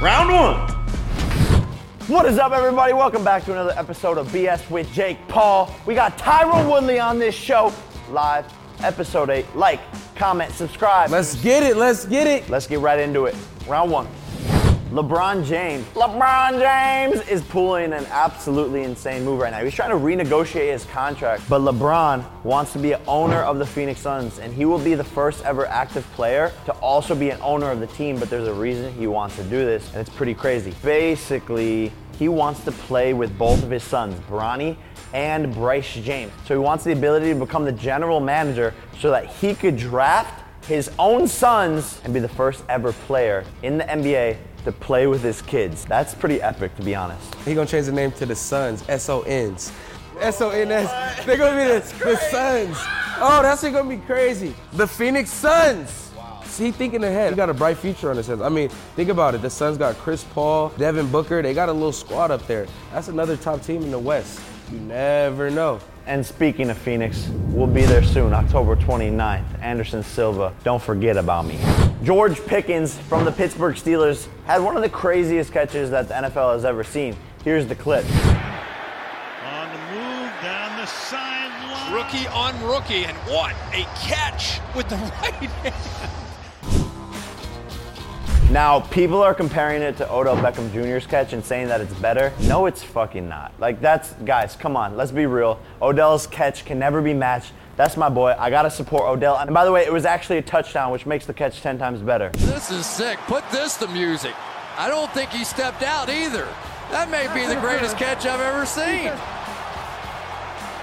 Round one. What is up, everybody? Welcome back to another episode of BS with Jake Paul. We got Tyron Woodley on this show, live, episode 8. Like, comment, subscribe. Let's get it. Let's get it. Let's get right into it. Round one. LeBron James. LeBron James is pulling an absolutely insane move right now. He's trying to renegotiate his contract, but LeBron wants to be an owner of the Phoenix Suns, and he will be the first ever active player to also be an owner of the team. But there's a reason he wants to do this, and it's pretty crazy. Basically, he wants to play with both of his sons, Bronny and Bryce James. So he wants the ability to become the general manager so that he could draft his own sons and be the first ever player in the NBA to play with his kids. That's pretty epic, to be honest. He gonna change the name to the Suns. S O N's. S O N S. They're gonna be the, the Suns. Oh, that's gonna be crazy. The Phoenix Suns. Wow. See, thinking ahead. He got a bright future on his hands. I mean, think about it. The Suns got Chris Paul, Devin Booker. They got a little squad up there. That's another top team in the West. You never know. And speaking of Phoenix, we'll be there soon, October 29th. Anderson Silva, don't forget about me. George Pickens from the Pittsburgh Steelers had one of the craziest catches that the NFL has ever seen. Here's the clip. On the move down the sideline. Rookie on rookie, and what a catch with the right hand. Now, people are comparing it to Odell Beckham Jr.'s catch and saying that it's better. No, it's fucking not. Like, that's, guys, come on, let's be real. Odell's catch can never be matched. That's my boy. I gotta support Odell. And by the way, it was actually a touchdown, which makes the catch 10 times better. This is sick. Put this to music. I don't think he stepped out either. That may be the greatest catch I've ever seen.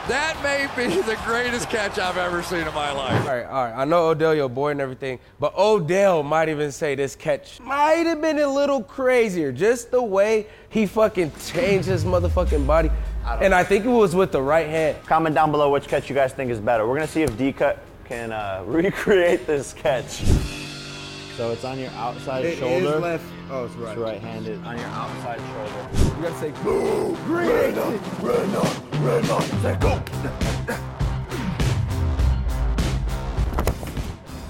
That may be the greatest catch I've ever seen in my life. All right, all right. I know Odell, your boy and everything, but Odell might even say this catch might have been a little crazier. Just the way he fucking changed his motherfucking body. and I think it was with the right hand. Comment down below which catch you guys think is better. We're gonna see if D-Cut can uh, recreate this catch. So it's on your outside It shoulder. is left. Oh, it's right. It's right-handed on your outside shoulder. You gotta say blue, green, red on, red on, say go.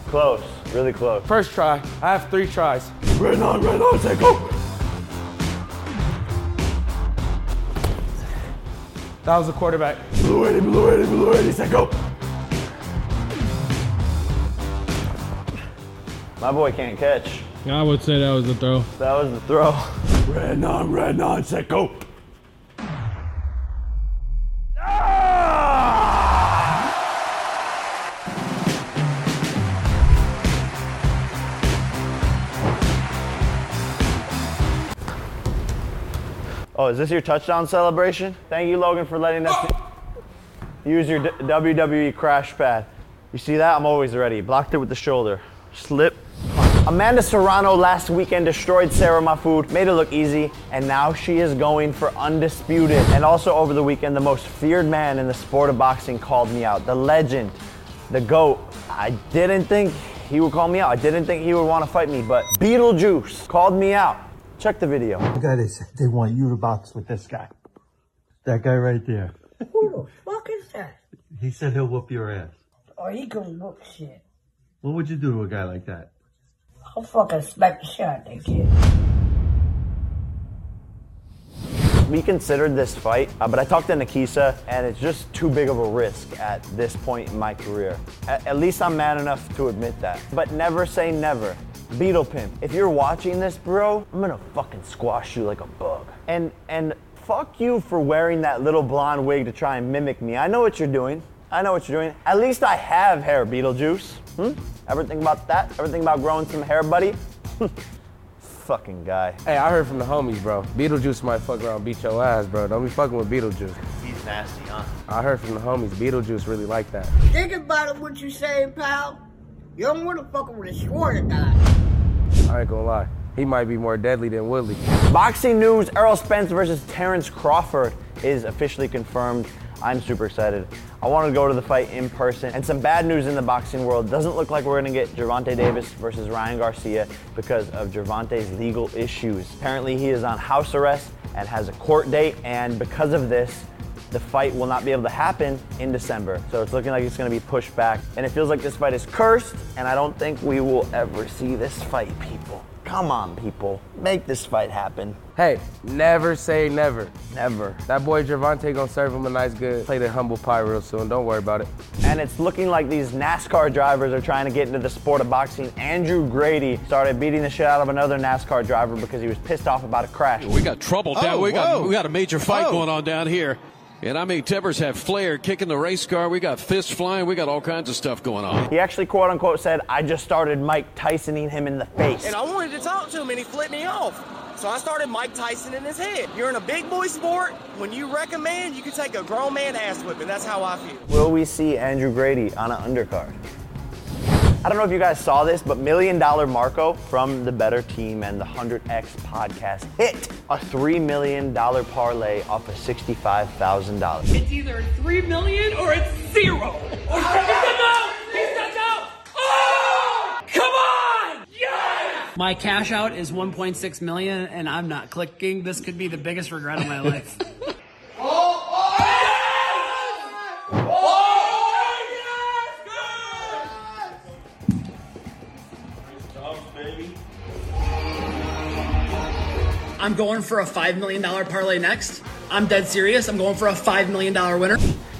Close, really close. First try. I have three tries. Red on, red on, say go. That was the quarterback. Blue 80, blue 80, blue 80, say go. My boy can't catch. I would say that was the throw. That was the throw. Red on, red on, say go. Oh, is this your touchdown celebration? Thank you, Logan, for letting us use your D- WWE crash pad. You see that? I'm always ready. Blocked it with the shoulder. Slip. Amanda Serrano last weekend destroyed Sarah Mahfoud, made it look easy, and now she is going for undisputed. And also over the weekend, the most feared man in the sport of boxing called me out. The legend, the GOAT. I didn't think he would call me out. I didn't think he would want to fight me, but Beetlejuice called me out. Check the video. The guy they said they want you to box with this guy. That guy right there. Who the fuck is that? He said he'll whoop your ass. Oh, he gonna whoop shit. What would you do to a guy like that? I'll fucking smack the shit out that kid. We considered this fight, uh, but I talked to Nakisa, and it's just too big of a risk at this point in my career. At, at least I'm man enough to admit that. But never say never. Beetle Pimp, if you're watching this, bro, I'm gonna fucking squash you like a bug. And and fuck you for wearing that little blonde wig to try and mimic me. I know what you're doing. I know what you're doing. At least I have hair, Beetlejuice. Hmm? Ever think about that? Ever think about growing some hair, buddy? fucking guy. Hey, I heard from the homies, bro. Beetlejuice might fuck around beat your ass, bro. Don't be fucking with Beetlejuice. He's nasty, huh? I heard from the homies, Beetlejuice really like that. Think about it, what you saying, pal. You don't want to fucking with a shorter guy. I ain't gonna lie. He might be more deadly than Woodley. Boxing news Errol Spence versus Terrence Crawford is officially confirmed. I'm super excited. I want to go to the fight in person. And some bad news in the boxing world. Doesn't look like we're gonna get Gervonta Davis versus Ryan Garcia because of Gervonta's legal issues. Apparently, he is on house arrest and has a court date. And because of this, the fight will not be able to happen in December. So it's looking like it's gonna be pushed back. And it feels like this fight is cursed, and I don't think we will ever see this fight, people. Come on, people. Make this fight happen. Hey, never say never. Never. That boy Gervonta gonna serve him a nice good. Play the humble pie real soon. Don't worry about it. And it's looking like these NASCAR drivers are trying to get into the sport of boxing. Andrew Grady started beating the shit out of another NASCAR driver because he was pissed off about a crash. We got trouble down. Oh, we got we got a major fight Oh. going on down here. And I mean, Tibbers have flair kicking the race car. We got fists flying. We got all kinds of stuff going on. He actually, quote unquote, said, I just started Mike Tysoning him in the face. And I wanted to talk to him, and he flipped me off. So I started Mike Tyson in his head. You're in a big boy sport. When you recommend, you can take a grown man ass whipping. That's how I feel. Will we see Andrew Grady on an undercard? I don't know if you guys saw this, but Million Dollar Marco from the Better Team and the 100X podcast hit a $3 million parlay off of $65,000. It's either 3 million or it's zero. Or he stepped out. He stepped out. Oh! Come on! Yes! My cash out is 1.6 million, and I'm not clicking. This could be the biggest regret of my life. I'm going for a $5 million parlay next. I'm dead serious. I'm going for a $5 million winner.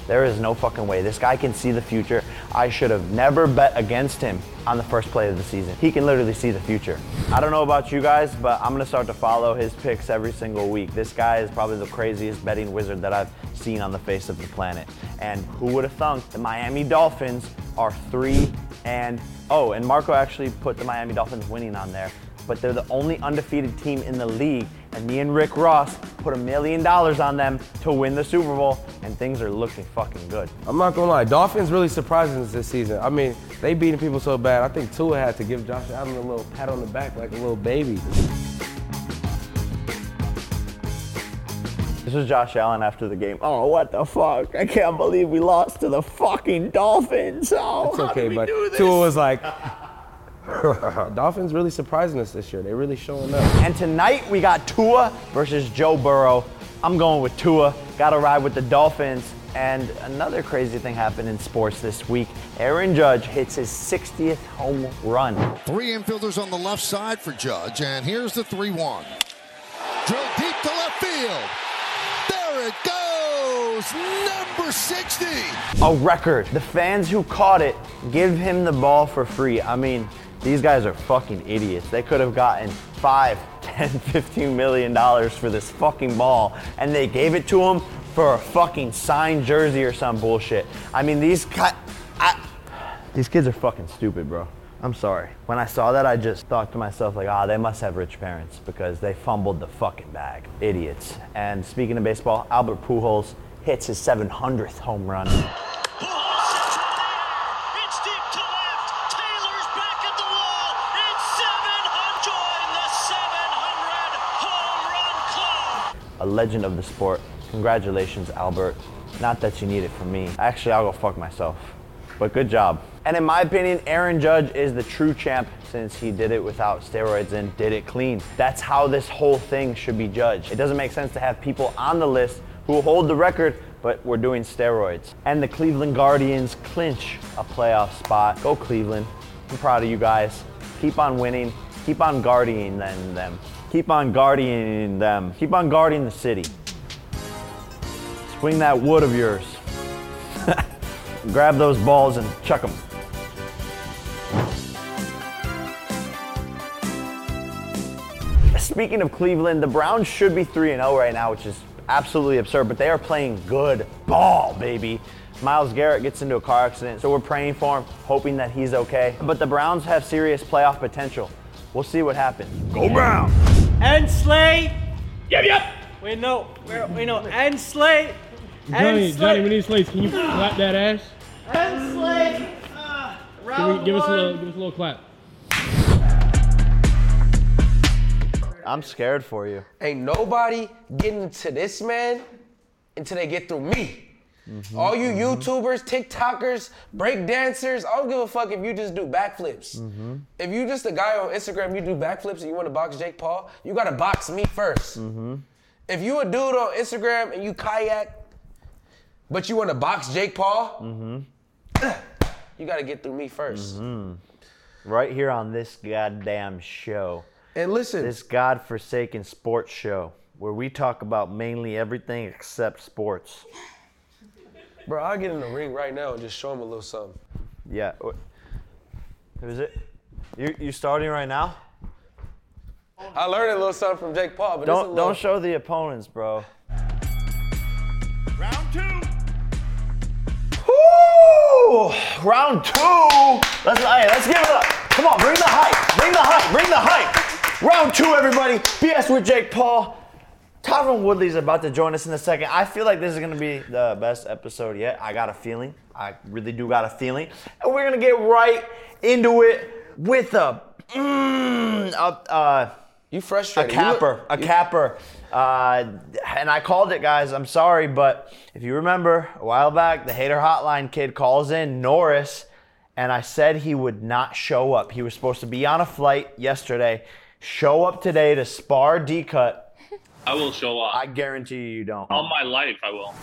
There is no fucking way. This guy can see the future. I should have never bet against him on the first play of the season. He can literally see the future. I don't know about you guys, but I'm gonna start to follow his picks every single week. This guy is probably the craziest betting wizard that I've seen on the face of the planet. And who would have thunk the Miami Dolphins are three and oh, and Marco actually put the Miami Dolphins winning on there. But they're the only undefeated team in the league, and me and Rick Ross put a million dollars on them to win the Super Bowl, and things are looking fucking good. I'm not gonna lie, Dolphins really surprising us this season. I mean, they beating people so bad. I think Tua had to give Josh Allen a little pat on the back like a little baby. This was Josh Allen after the game. Oh, what the fuck? I can't believe we lost to the fucking Dolphins. Oh, It's how okay, did we but do this? Tua was like, Dolphins really surprising us this year. They really showing up. And tonight we got Tua versus Joe Burrow. I'm going with Tua. Got to ride with the Dolphins. And another crazy thing happened in sports this week. Aaron Judge hits his 60th home run. Three infielders on the left side for Judge, and here's the 3 1. Drill deep to left field. There it goes. Number 60. a record. The fans who caught it give him the ball for free. I mean, these guys are fucking idiots. They could have gotten five, 10, 15 million dollars for this fucking ball, and they gave it to him for a fucking signed jersey or some bullshit. I mean, these ki- I, these kids are fucking stupid, bro. I'm sorry. When I saw that, I just thought to myself, like, ah, they must have rich parents because they fumbled the fucking bag. Idiots. And speaking of baseball, Albert Pujols hits his 700th home run. A legend of the sport. Congratulations, Albert. Not that you need it from me. Actually, I'll go fuck myself. But good job. And in my opinion, Aaron Judge is the true champ since he did it without steroids and did it clean. That's how this whole thing should be judged. It doesn't make sense to have people on the list who hold the record, but we're doing steroids. And the Cleveland Guardians clinch a playoff spot. Go Cleveland. I'm proud of you guys. Keep on winning. Keep on guarding them. Keep on guarding them. Keep on guarding the city. Swing that wood of yours. Grab those balls and chuck them. Speaking of Cleveland, the Browns should be 3 0 right now, which is absolutely absurd, but they are playing good ball, baby. Myles Garrett gets into a car accident, so we're praying for him, hoping that he's okay. But the Browns have serious playoff potential. We'll see what happens. Go Browns! And Slay. Yep, yep. Wait, no. Wait, wait, no. And Slay. Johnny, and Johnny, we need slates. Can you clap that ass? And Slay. Uh, Give, round me, give us a little, give us a little clap. I'm scared for you. Ain't nobody getting to this man until they get through me. Mm-hmm. All you mm-hmm. YouTubers, TikTokers, break dancers, I don't give a fuck if you just do backflips. Mm-hmm. If you just a guy on Instagram, you do backflips and you want to box Jake Paul, you gotta box me 1st If you a dude on Instagram and you kayak, but you want to box Jake Paul, you gotta get through me 1st Right here on this goddamn show. And listen, this godforsaken sports show where we talk about mainly everything except sports. Bro, I'll get in the ring right now and just show him a little something. Yeah. wh- Who is it? You you starting right now? I learned a little something from Jake Paul, but Don't little, don't show the opponents, bro. Round two. Woo! Round two. Let's hey, let's give it up. Come on, bring the hype. Bring the hype. Bring the hype. Round two, everybody. BS with Jake Paul. Tyron Woodley's about to join us in a second. I feel like this is gonna be the best episode yet. I got a feeling. I really do got a feeling. And we're gonna get right into it with a mm, a, uh, you a frustrated. Look- capper, a capper. Uh, and I called it, guys. I'm sorry, but if you remember a while back, the hater hotline kid calls in Norris, and I said he would not show up. He was supposed to be on a flight yesterday, show up today to spar D cut. I will show up. I guarantee you, you don't. All my life, I will.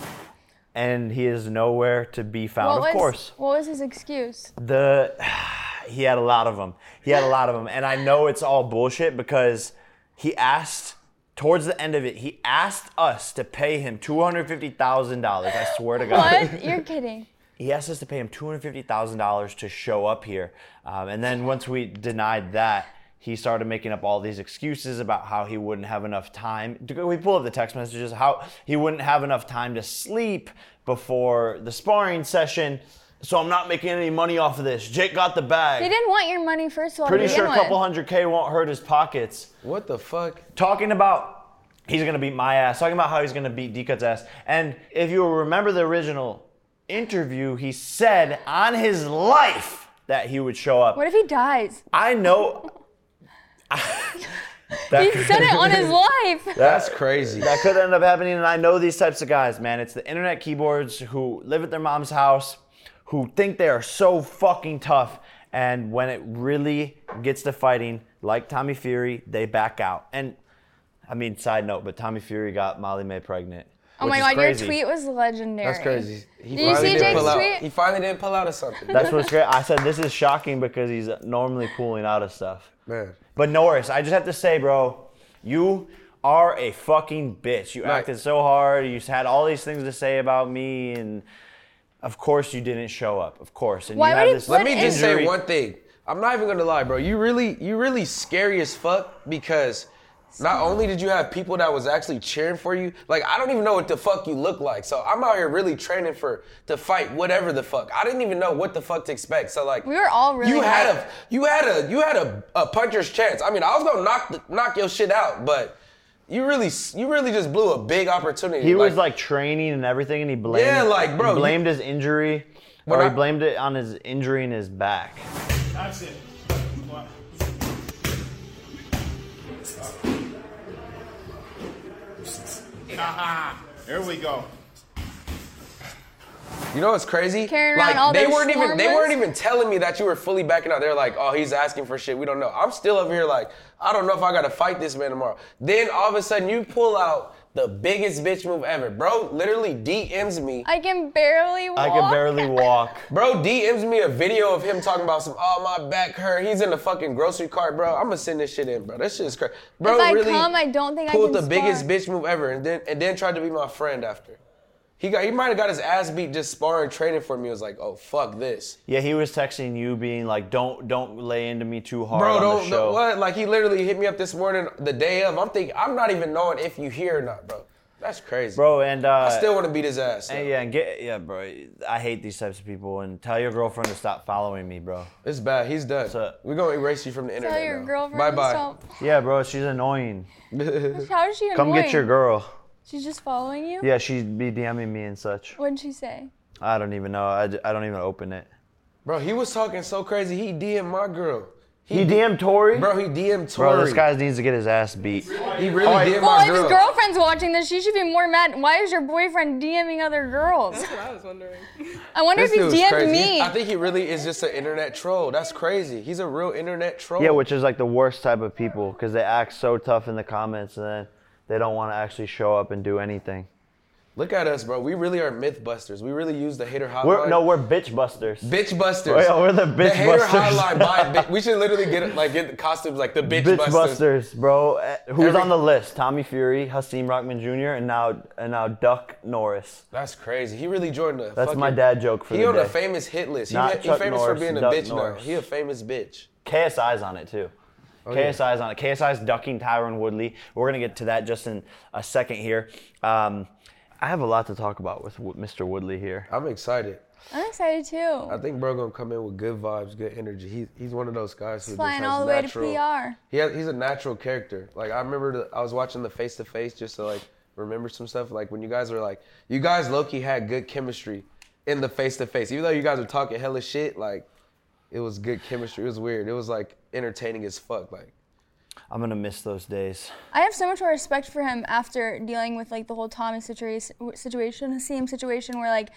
And he is nowhere to be found. what of was, course, What was his excuse? the he had a lot of them. He had a lot of them, and I know it's all bullshit because he asked towards the end of it. He asked us to pay him two hundred fifty thousand dollars. I swear to God. What? You're kidding. He asked us to pay him two hundred fifty thousand dollars to show up here, um, and then once we denied that. He started making up all these excuses about how he wouldn't have enough time. We pull up the text messages, how he wouldn't have enough time to sleep before the sparring session. So I'm not making any money off of this. Jake got the bag. He didn't want your money first of all. Pretty sure a couple with. hundred K won't hurt his pockets. What the fuck? Talking about he's gonna beat my ass, talking about how he's gonna beat D-Cut's ass. And if you remember the original interview, he said on his life that he would show up. What if he dies? I know. He said it on his life. That's crazy. That could end up happening, and I know these types of guys, man. It's the internet keyboards who live at their mom's house, who think they are so fucking tough, and when it really gets to fighting, like Tommy Fury, they back out. And I mean, side note, but Tommy Fury got Molly-Mae pregnant. Oh my god, crazy. your tweet was legendary. That's crazy. He Did you see Jake's pull out. tweet? He finally didn't pull out of something. That's what's great. I said this is shocking because he's normally pulling out of stuff. Man. But Norris, I just have to say, bro, you are a fucking bitch. You Right. acted so hard. You had all these things to say about me, and of course you didn't show up. Of course. And Why you would have this put Let me just say one thing. I'm not even gonna lie, bro. You really, you really scary as fuck because not only did you have people that was actually cheering for you, like I don't even know what the fuck you look like. So I'm out here really training for to fight whatever the fuck. I didn't even know what the fuck to expect. So like We were all really you had hyped. a you had a you had a, a puncher's chance. I mean, I was gonna knock the, knock your shit out, but you really you really just blew a big opportunity. He was like training and everything, and he blamed. Yeah, like, bro, he you- blamed his injury, or I- he blamed it on his injury in his back. That's it. Here we go. You know what's crazy? Carrying around like all they those weren't even they weren't even telling me that you were fully backing out. They're like, oh, he's asking for shit. We don't know. I'm still over here like, I don't know if I gotta fight this man tomorrow. Then all of a sudden you pull out the biggest bitch move ever. Bro literally DMs me. I can barely walk. I can barely walk. Bro DMs me a video of him talking about some, oh my back hurt. He's in the fucking grocery cart, bro. I'm gonna send this shit in, bro. That shit is crazy. Bro if I really come, I don't think I pulled can the biggest bitch move ever and then and then tried to be my friend after. He got he might have got his ass beat just sparring training for me. He was like, oh fuck this. Yeah, he was texting you, being like, "Don't don't lay into me too hard Bro, on don't, the show." don't what? Like he literally hit me up this morning, the day of. I'm thinking, I'm not even knowing if you here or not, bro. That's crazy, Bro, and uh, I still want to beat his ass. and yeah, and get yeah, bro. I hate these types of people. And tell your girlfriend to stop following me, bro. It's bad. He's done. So- We're gonna erase you from the internet. Tell your now. girlfriend Bye bye. Yeah, bro, she's annoying. How is she annoying? Come get your girl. She's just following you? Yeah, she'd be DMing me and such. What'd she say? I don't even know. I, I don't even open it. Bro, he was talking so crazy. He DM my girl. He DM'd Tori? Bro, he DM'd Tori. Bro, this guy needs to get his ass beat. He really Oh, did Well, my if his girl. girlfriend's watching this, she should be more mad. Why is your boyfriend DMing other girls? That's what I was wondering. I wonder This if dude's he's DM'd crazy. me. I think he really is just an internet troll. That's crazy. He's a real internet troll. Yeah, which is like the worst type of people because they act so tough in the comments and then they don't want to actually show up and do anything. Look at us, bro. We really are myth busters. We really use the hater hotline. We're, no, we're bitch busters. bitch busters. Oh, yeah, we're the bitch hater busters. hotline. Bi- we should literally get like get the costumes like the bitch, Bitch busters. busters, bro. Eh, Who's Every- on the list? Tommy Fury, Hasim Rahman Jr., and now and now Duck Norris. That's crazy. He really joined the. That's my dad joke for he the on a famous hit list. He, Not he Chuck famous Norris, for being a Duck bitch Norris. now. He a famous bitch. KSI's on it too. Oh, yeah. KSI's on it. KSI's ducking Tyron Woodley. We're gonna get to that just in a second here. Um, I have a lot to talk about with Mr. Woodley here. I'm excited. I'm excited too. I think bro gonna come in with good vibes, good energy. He, he's one of those guys who just Flying has all the way to natural, PR. He has, he's a natural character. Like I remember the, I was watching the face to face just to like remember some stuff. Like when you guys were like, you guys Loki had good chemistry in the face to face. Even though you guys were talking hella shit, like it was good chemistry. It was weird. It was like entertaining as fuck. Like I'm gonna miss those days. I have so much more respect for him after dealing with like the whole Thomas situation, situation, Hasim situation, where like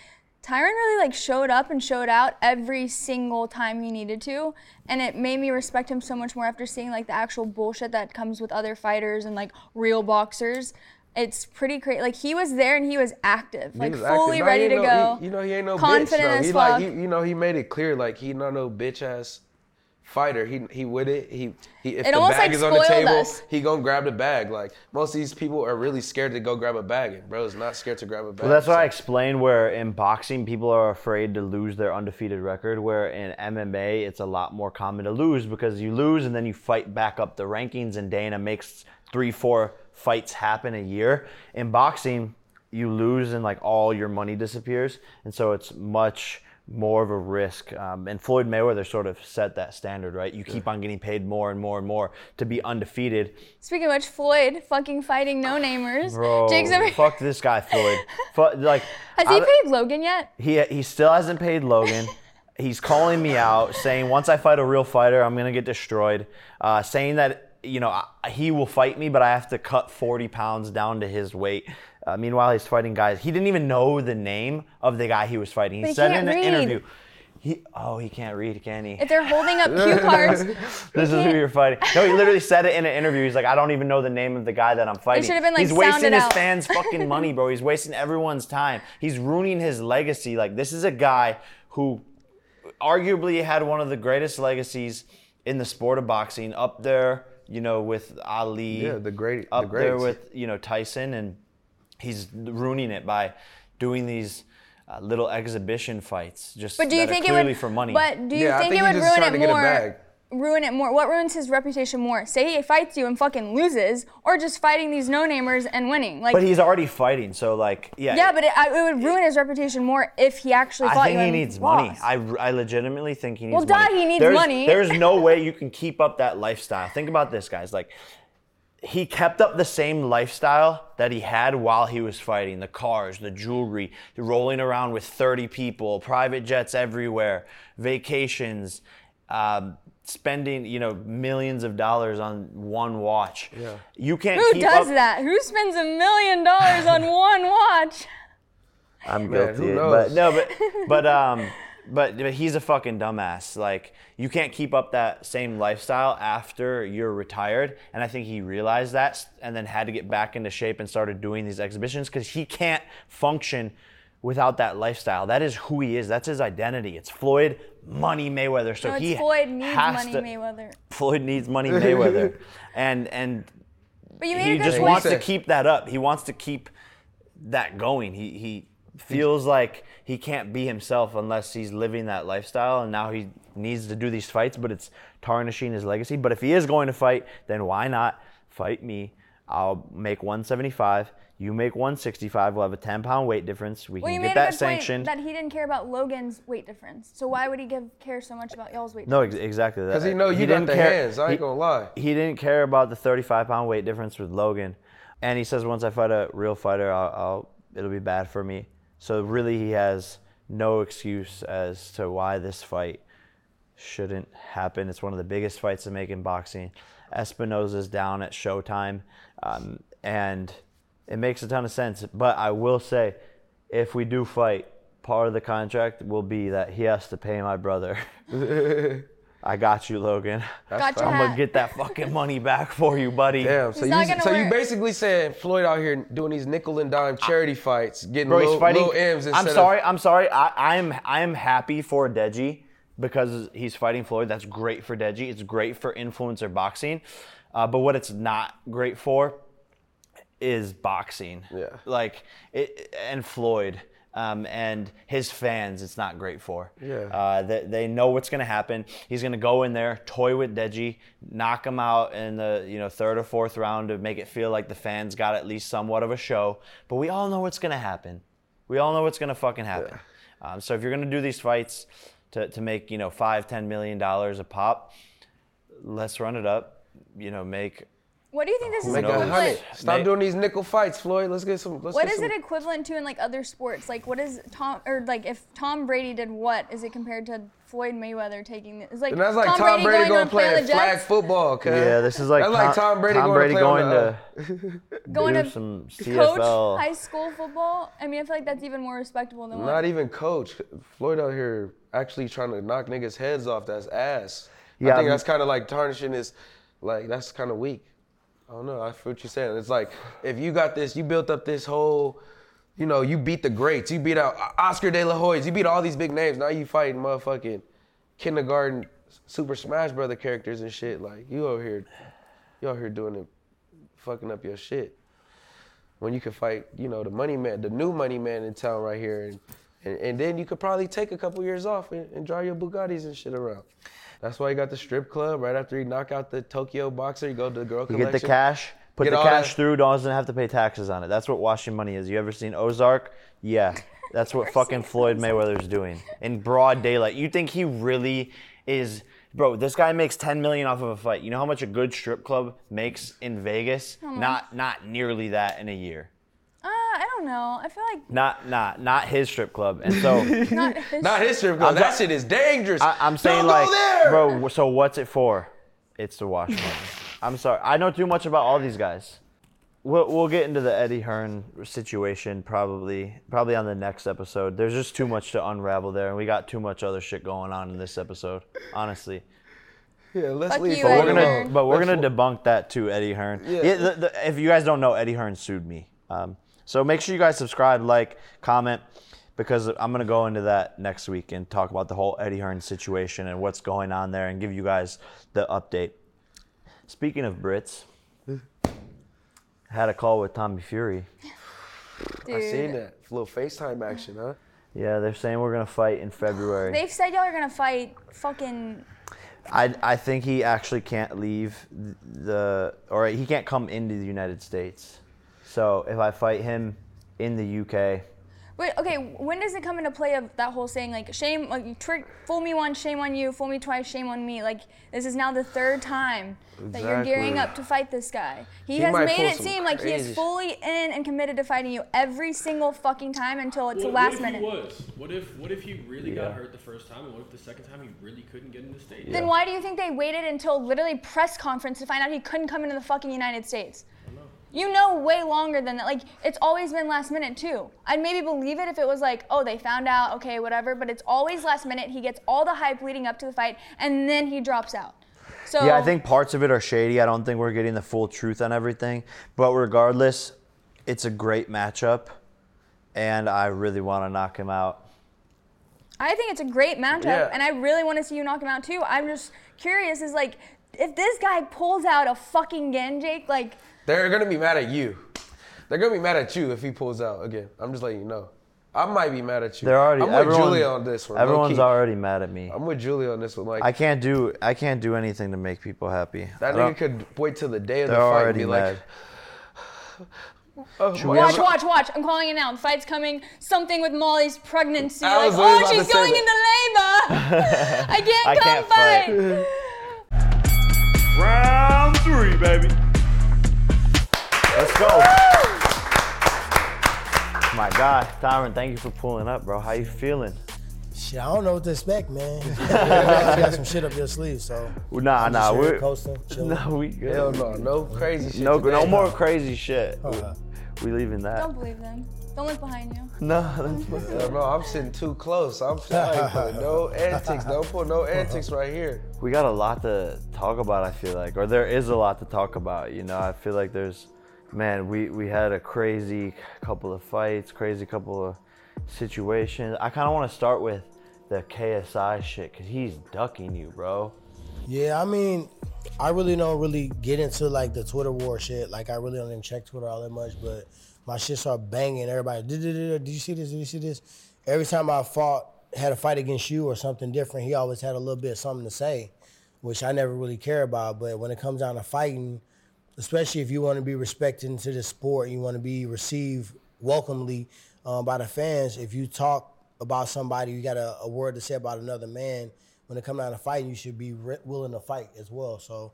Tyron really like showed up and showed out every single time he needed to, and it made me respect him so much more after seeing like the actual bullshit that comes with other fighters and like real boxers. It's pretty crazy. Like he was there and he was active, he like was fully active. No, ready to no- go. he- you know he ain't no confident bitch. though. as he fuck. like he, you know he made it clear like he not no bitch ass fighter. He he with it. He he if It the bag like, is on the table, us. he gonna grab the bag. Like most of these people are really scared to go grab a bag, and bro is not scared to grab a bag. Well, that's why So- I explained where in boxing people are afraid to lose their undefeated record, where in MMA it's a lot more common to lose because you lose and then you fight back up the rankings, and Dana makes three, four fights happen a year. In boxing, you lose and like all your money disappears, and so it's much more of a risk. Um, and Floyd Mayweather sort of set that standard, right? You keep on getting paid more and more and more to be undefeated. Speaking of which, Floyd fucking fighting no namers. Bro, Jake's over- fuck this guy, Floyd. Fu- like, Has he I- paid Logan yet? he he still hasn't paid Logan. He's calling me out, saying once I fight a real fighter, I'm gonna get destroyed. Uh, saying that you know I, he will fight me, but I have to cut 40 pounds down to his weight. Uh, meanwhile, he's fighting guys. He didn't even know the name of the guy he was fighting. He But he said can't in an interview. He oh he can't read, can he? If they're holding up cue cards, this is who you're fighting. No, he literally said it in an interview. He's like, I don't even know the name of the guy that I'm fighting. should have been, like, He's wasting his out. fans' fucking money, bro. He's wasting everyone's time. He's ruining his legacy. Like, this is a guy who arguably had one of the greatest legacies in the sport of boxing, up there, you know, with Ali. Yeah, the great- the Up there with you know Tyson, and he's ruining it by doing these. Uh, little exhibition fights, just but do you that are think it clearly would? for money. But do you Yeah, think, think it would ruin it to get a more? Ruin it more. What ruins his reputation more? Say he fights you and fucking loses, or just fighting these no namers and winning. Like, but he's already fighting, so like, yeah. yeah, but it, it would ruin his reputation more if he actually fought I you think he and needs money. I, I legitimately think he needs Well, money. duh, he needs there's, money. There's no way you can keep up that lifestyle. Think about this, guys. Like, he kept up the same lifestyle that he had while he was fighting the cars, the jewelry, rolling around with 30 people, private jets everywhere, vacations, um, spending, you know, millions of dollars on one watch. Yeah. You can't Who keep does up. that? Who spends a million dollars on one watch? I'm Man, guilty. who But no, but but um but, but he's a fucking dumbass. Like you can't keep up that same lifestyle after you're retired. And I think he realized that and then had to get back into shape and started doing these exhibitions because he can't function without that lifestyle. That is who he is. That's his identity. It's Floyd Money Mayweather. So no, it's he Floyd needs has money, to, Mayweather. Floyd needs money Mayweather. and and But you he just wants to keep that up. He wants to keep that going. He he feels like he can't be himself unless he's living that lifestyle, and now he needs to do these fights. But it's tarnishing his legacy. But if he is going to fight, then why not fight me? I'll make 175. You make 165. We'll have a 10 pound weight difference. We Well, you can made get a that good sanctioned. point that he didn't care about Logan's weight difference. So why would he give care so much about y'all's weight? No, difference? ex- exactly. Because he know you got didn't the hands. I ain't gonna lie. He didn't care about the 35 pound weight difference with Logan, and he says once I fight a real fighter, I'll, I'll it'll be bad for me. So really, he has no excuse as to why this fight shouldn't happen. It's one of the biggest fights to make in boxing. Espinoza's down at Showtime, um, and it makes a ton of sense. But I will say, if we do fight, part of the contract will be that he has to pay my brother. I got you, Logan. Got your I'm gonna get that fucking money back for you, buddy. Damn. So He's you gonna so you work. basically saying Floyd out here doing these nickel and dime charity fights, getting Bro, little, he's fighting. little M's instead I'm sorry. I'm sorry. I, I'm I'm happy for Deji because he's fighting Floyd. That's great for Deji. It's great for influencer boxing. Uh, but what it's not great for is boxing. Yeah. Like it and Floyd. Um, and his fans, it's not great for. Yeah. Uh, they, they know what's going to happen. He's going to go in there, toy with Deji, knock him out in the you know third or fourth round to make it feel like the fans got at least somewhat of a show. But we all know what's going to happen. We all know what's going to fucking happen. Um, so if you're going to do these fights to, to make you know five, ten million dollars a pop, let's run it up. You know, make What do you think this is Make a equivalent? hundred. Stop Make- doing these nickel fights, Floyd. Let's get some. Let's What get is some, it equivalent to in like other sports? Like what is Tom or like if Tom Brady did what? Is it compared to Floyd Mayweather taking it? It's like And that's like Tom, Tom, Brady, going, going to play play the flag Jets, football. Okay. yeah, this is like that's like Tom Brady going Brady to play going on the, to uh, going do to some coach CFL. high school football. I mean, I feel like that's even more respectable than what. Not what. even coach. Floyd out here actually trying to knock niggas' heads off. That's ass. Yeah, I think I'm- that's kind of like tarnishing his. Like that's kind of weak. I don't know. I feel what you're saying. It's like if you got this, you built up this whole. You know, you beat the greats. You beat out Oscar De La Hoyas. You beat all these big names. Now you fighting motherfucking kindergarten Super Smash Brother characters and shit. Like you over here, you out here doing it, fucking up your shit when you could fight, you know, the money man, the new money man in town right here, and and, and then you could probably take a couple years off and, and drive your Bugattis and shit around. That's why you got the strip club right after you knock out the Tokyo boxer. You go to the girl You collection. get the cash, put Get the cash that- through, doesn't have to pay taxes on it. That's what washing money is. You ever seen Ozark? Yeah. That's what fucking Floyd Mayweather's doing in broad daylight. You think he really is Bro, this guy makes 10 million off of a fight. You know how much a good strip club makes in Vegas? Not not nearly that in a year. I don't know. I feel like Not not not his strip club. And so not his. Not his strip club. I'm That ta- shit is dangerous. I, I'm saying Don't like, go there. bro. So what's it for? It's to wash money. I'm sorry. I know too much about all these guys. We'll, we'll get into the Eddie Hearn situation probably probably on the next episode. There's just too much to unravel there, and we got too much other shit going on in this episode. Honestly, Yeah, let's Fuck leave. you, but Floyd we're gonna Hearn. but we're Let's gonna debunk that too, Eddie Hearn. Yeah. Yeah. the, the, if you guys don't know, Eddie Hearn sued me. Um, so make sure you guys subscribe, like, comment, because I'm gonna go into that next week and talk about the whole Eddie Hearn situation and what's going on there, and give you guys the update. Speaking of Brits, had a call with Tommy Fury. Dude. I seen that. Little FaceTime action, huh? Yeah, they're saying we're gonna fight in February. They've said y'all are gonna fight fucking. I, I think he actually can't leave the or he can't come into the United States. So if I fight him in the UK, Wait, okay. When does it come into play of that whole saying like shame, like you trick, fool me once, shame on you, fool me twice, shame on me? Like this is now the third time that you're gearing up to fight this guy. He, He has made it some seem like he is fully in and committed to fighting you every single fucking time until it's What, the last what if minute. he was? What if what if he really Yeah. got hurt the first time, and what if the second time he really couldn't get in the state? Then why do you think they waited until literally press conference to find out he couldn't come into the fucking United States? You know way longer than that. Like it's always been last minute too. I'd maybe believe it if it was like, oh, they found out, okay, whatever. But it's always last minute. He gets all the hype leading up to the fight, and then he drops out. So yeah, I think parts of it are shady. I don't think we're getting the full truth on everything. But regardless, it's a great matchup, and I really want to knock him out. I think it's a great matchup, Yeah. and I really want to see you knock him out too. I'm just curious, is like, if this guy pulls out a fucking Genjake, like, They're gonna be mad at you. They're gonna be mad at you if he pulls out again. I'm just letting you know. I might be mad at you. They're already I'm with everyone- Julia on this one. Everyone's low-key. already mad at me. I'm with Julia on this one. Like I can't do I can't do anything to make people happy. that I don't- nigga could wait till the day of the They're fight and already be mad. like, oh, Should we watch, watch, watch. I'm calling it now. The fight's coming. Something with Molly's pregnancy. I Like, was literally oh, about to she's say going into labor. I can't I come can't fight. Round three, baby. Let's go. My God, Tyron, thank you for pulling up, bro. How you feeling? Shit, I don't know what to expect, man. you got some shit up your sleeve, so. Nah, nah, we're coasting, chilling. no, we good. hell no, no crazy shit. No, today. no more crazy shit. Uh-huh. we leaving that. Don't believe them. Don't look behind you. No, that's Yeah, bro, I'm sitting too close. I'm I ain't pulling no antics. Don't pull no antics right here. we got a lot to talk about. I feel like, or there is a lot to talk about. You know, I feel like there's, man, we we had a crazy couple of fights, crazy couple of situations. I kind of want to start with the KSI shit because he's ducking you, bro. Yeah, I mean, I really don't really get into like the Twitter war shit. Like I really don't even check Twitter all that much, but my shit started banging. Everybody, did you see this? Did you see this? Every time I fought, had a fight against you or something different, he always had a little bit of something to say, which I never really care about. But when it comes down to fighting, especially if you want to be respected into the sport, you want to be received welcomely um, by the fans. If you talk about somebody, you got a, a word to say about another man. When it comes down to fighting, you should be re- willing to fight as well. So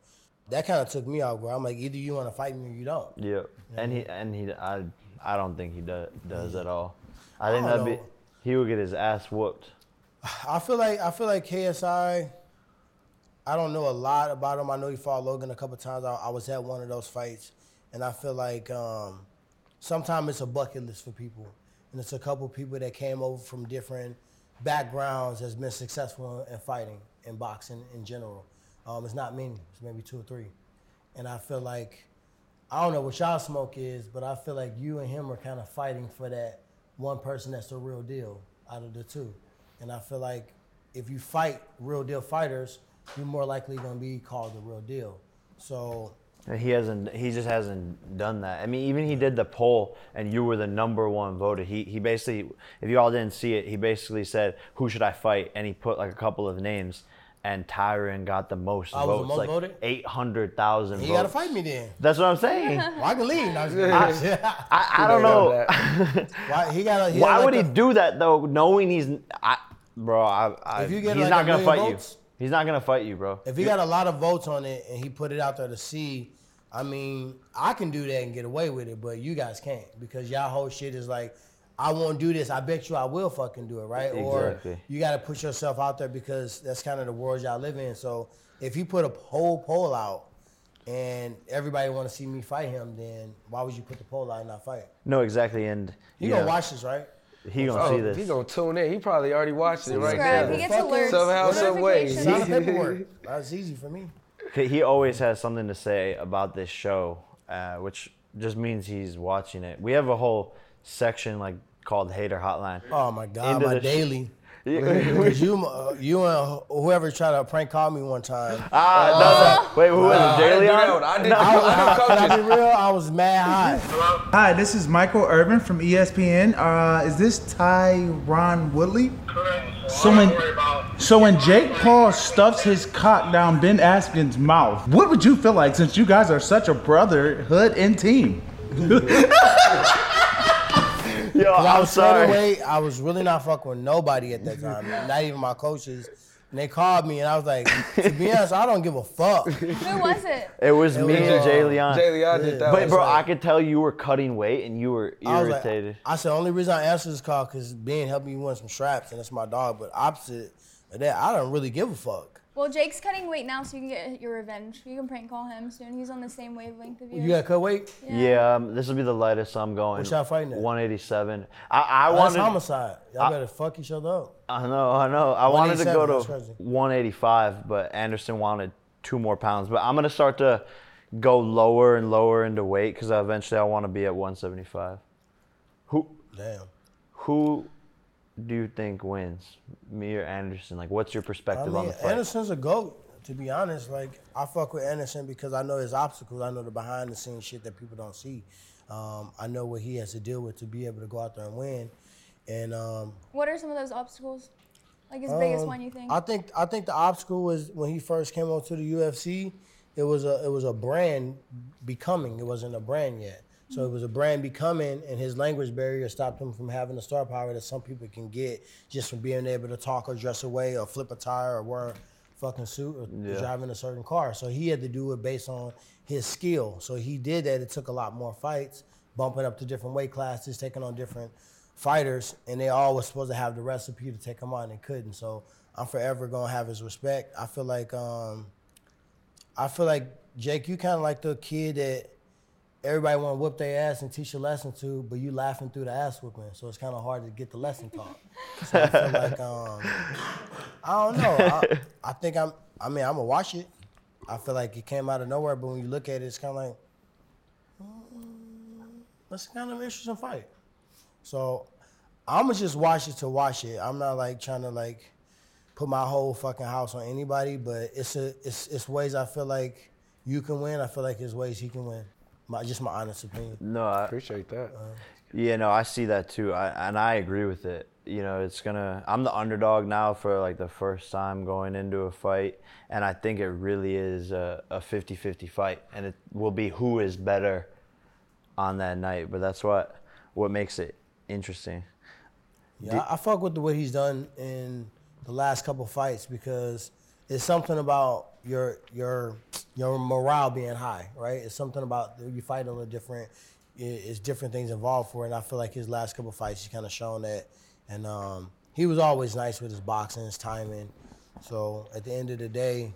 that kind of took me off. Where I'm like, either you want to fight me or you don't. Yeah, and he and he, I, I don't think he does does at all. I think I don't that'd be know. he would get his ass whooped. I feel like I feel like KSI. I don't know a lot about him. I know he fought Logan a couple times. I, I was at one of those fights, and I feel like um, sometimes it's a bucket list for people, and it's a couple people that came over from different backgrounds that's been successful in fighting in boxing in general. Um, it's not many. It's maybe two or three, and I feel like I don't know what y'all smoke is, but I feel like you and him are kind of fighting for that one person that's the real deal out of the two. And I feel like if you fight real deal fighters, you're more likely going to be called the real deal. So He hasn't. He just hasn't done that. I mean, even he did the poll, and you were the number one voted. He he basically, if you all didn't see it, he basically said, "Who should I fight?" And he put like a couple of names, and Tyron got the most I was the votes, most like voted? eight hundred thousand. you got to fight me then. That's what I'm saying. Well, I can leave. No, I'm. I, I don't know. Why, he got Why would he do that though, knowing he's, I, bro? I, I, If you get he's like not gonna fight votes? you. He's not gonna fight you, bro. If he got a lot of votes on it and he put it out there to see, I mean, I can do that and get away with it, but you guys can't because y'all whole shit is like, I won't do this. I bet you I will fucking do it, right? Exactly. Or you got to put yourself out there because that's kind of the world y'all live in. So if you put a whole poll out and everybody want to see me fight him, then why would you put the poll out and not fight? No, exactly, and You yeah, gonna watch this, right? He gonna Oh, see this. He gonna tune in. He probably already watched it right now. He gets alerts. Somehow, some way. Sign the paperwork. That's easy for me. He- He always has something to say about this show, uh, which just means he's watching it. We have a whole section like called Hater Hotline. Oh my god, Into my the sh- daily. Yeah. Cause you, uh, you and whoever tried to prank call me one time. Ah, no, no. Wait, who was Nah, it? Jay Leon? I I, I, can I be real? I was mad high. Hi, this is Michael Irvin from ESPN. Uh, is this Tyron Woodley? So when, so when Jake Paul stuffs his cock down Ben Askren's mouth, what would you feel like since you guys are such a brotherhood and team? Yo, Cause I I'm was sorry. straight away. I was really not fucking with nobody at that time, not even my coaches. And they called me, and I was like, to be honest, I don't give a fuck. Who was it? It was It me was, and Jay uh, Leon. Jay Leon did that But one. bro, I could tell you were cutting weight and you were I was like, irritated. I said, only reason I answered this call because Ben helped me win some straps, and that's my dog. But opposite of that, I don't really give a fuck. Well, Jake's cutting weight now, so you can get your revenge. You can prank call him soon. He's on the same wavelength of you. You got to cut weight? yeah, um, this will be the lightest I'm going. What y'all fighting at? 187. I, I Oh, wanted. that's homicide. Y'all I- better fuck each other up. I know, I know. I wanted to go 187, that's to crazy. 185, but Anderson wanted two more pounds. But I'm gonna start to go lower and lower into weight because eventually I want to be at 175. Who Damn. who do you think wins, me or Anderson? Like, what's your I perspective on the fight? Anderson's a goat. To be honest, like I fuck with Anderson because I know his obstacles. I know the behind the scenes shit that people don't see. Um, I know what he has to deal with to be able to go out there and win. And um, What are some of those obstacles? Like his biggest um, one, you think? I think I think the obstacle was when he first came over to the UFC. It was a it was a brand becoming. It wasn't a brand yet. So it was a brand becoming, and his language barrier stopped him from having the star power that some people can get just from being able to talk or dress away or flip a tire or wear a fucking suit or Yeah. driving a certain car. So he had to do it based on his skill. So he did that. It took a lot more fights, bumping up to different weight classes, taking on different fighters, and they all were supposed to have the recipe to take him on and they couldn't. So I'm forever gonna have his respect. I feel like um, I feel like Jake, you kind of like the kid that everybody want to whip their ass and teach a lesson to, but you laughing through the ass whooping, so it's kind of hard to get the lesson taught. So I feel like um, I don't know. I, I think I'm. I mean, I'm gonna watch it. I feel like it came out of nowhere, but when you look at it, it's kind of like, mm, that's kind of an interesting fight. So I'm gonna just watch it to watch it. I'm not like trying to like put my whole fucking house on anybody, but it's a it's it's ways I feel like you can win. I feel like there's ways he can win. My, just my honest opinion. No, I appreciate that. Uh, yeah, no, I see that too, I, and I agree with it. You know, it's gonna. I'm the underdog now for like the first time going into a fight, and I think it really is a, a 50-50 fight, and it will be who is better on that night. But that's what what makes it interesting. Yeah, I, I fuck with the what he's done in the last couple fights because it's something about your your your morale being high, right? It's something about you fight a little different. It's different things involved for it, and I feel like his last couple fights, he's kind of shown that. And um, he was always nice with his boxing, his timing. So at the end of the day,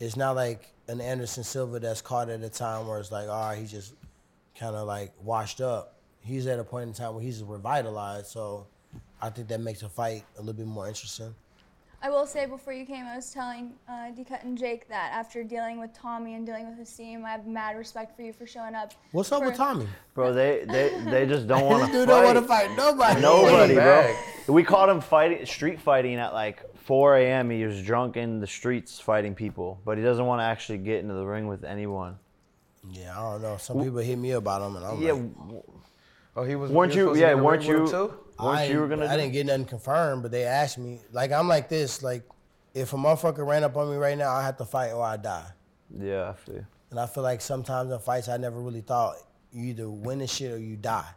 it's not like an Anderson Silva that's caught at a time where it's like, all right, he's just kind of like washed up. He's at a point in time where he's revitalized. So I think that makes the fight a little bit more interesting. I will say before you came, I was telling uh, D-Cut and Jake that after dealing with Tommy and dealing with his team, I have mad respect for you for showing up. What's up for- with Tommy? Bro, they they, they just don't want to Dude fight. don't wanna fight nobody. Nobody, bro. We caught him fighting street fighting at like 4 a.m. He was drunk in the streets fighting people, but he doesn't want to actually get into the ring with anyone. Yeah, I don't know. Some people hit me about him, and I'm Yeah, like, oh, he was. Weren't he was you? supposed to Yeah, in the weren't ring with him you? too? I, you ain't- gonna? I do- didn't get nothing confirmed, but they asked me. Like I'm like this. Like if a motherfucker ran up on me right now, I have to fight or I die. Yeah, I feel. And I feel like sometimes in fights, I never really thought you either win this shit or you die.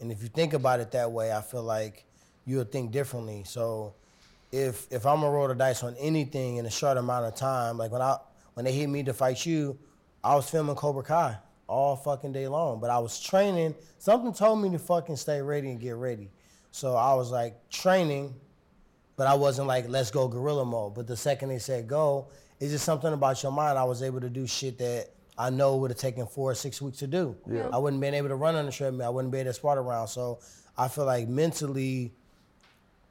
And if you think about it that way, I feel like you'll think differently. So if if I'm gonna roll the dice on anything in a short amount of time, like when I when they hit me to fight you, I was filming Cobra Kai all fucking day long. But I was training. Something told me to fucking stay ready and get ready. So I was like training, but I wasn't like let's go gorilla mode. But the second they said go, it's just something about your mind. I was able to do shit that I know would have taken four or six weeks to do. Yeah. I wouldn't been able to run on the treadmill. I wouldn't be able to spot around. So I feel like mentally,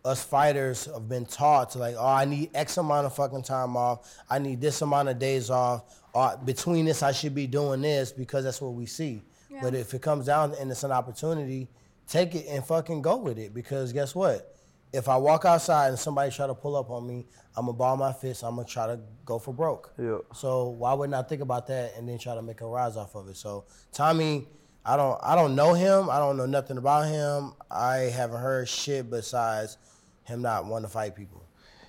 us fighters have been taught to like, oh, I need X amount of fucking time off. I need this amount of days off. Or between this, I should be doing this because that's what we see. Yeah. But if it comes down and it's an opportunity, take it and fucking go with it. Because guess what? If I walk outside and somebody try to pull up on me, I'm gonna ball my fist. I'm gonna try to go for broke. Yeah. So why wouldn't I think about that and then try to make a rise off of it? So Tommy, I don't I don't know him. I don't know nothing about him. I haven't heard shit besides him not wanting to fight people.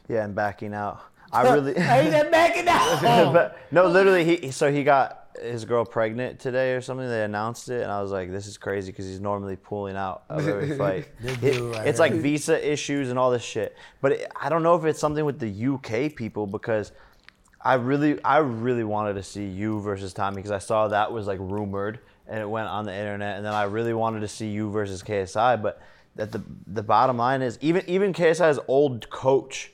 Yeah, and backing out. I really. Hey, that backing out. But- no, literally, he so he got his girl pregnant today or something. They announced it, and I was like, "This is crazy," because he's normally pulling out of every fight. It- right it's here. like visa issues and all this shit. But it, I don't know if it's something with the UK people because I really, I really wanted to see you versus Tommy because I saw that was like rumored and it went on the internet, and then I really wanted to see you versus KSI. But that the the bottom line is even even KSI's old coach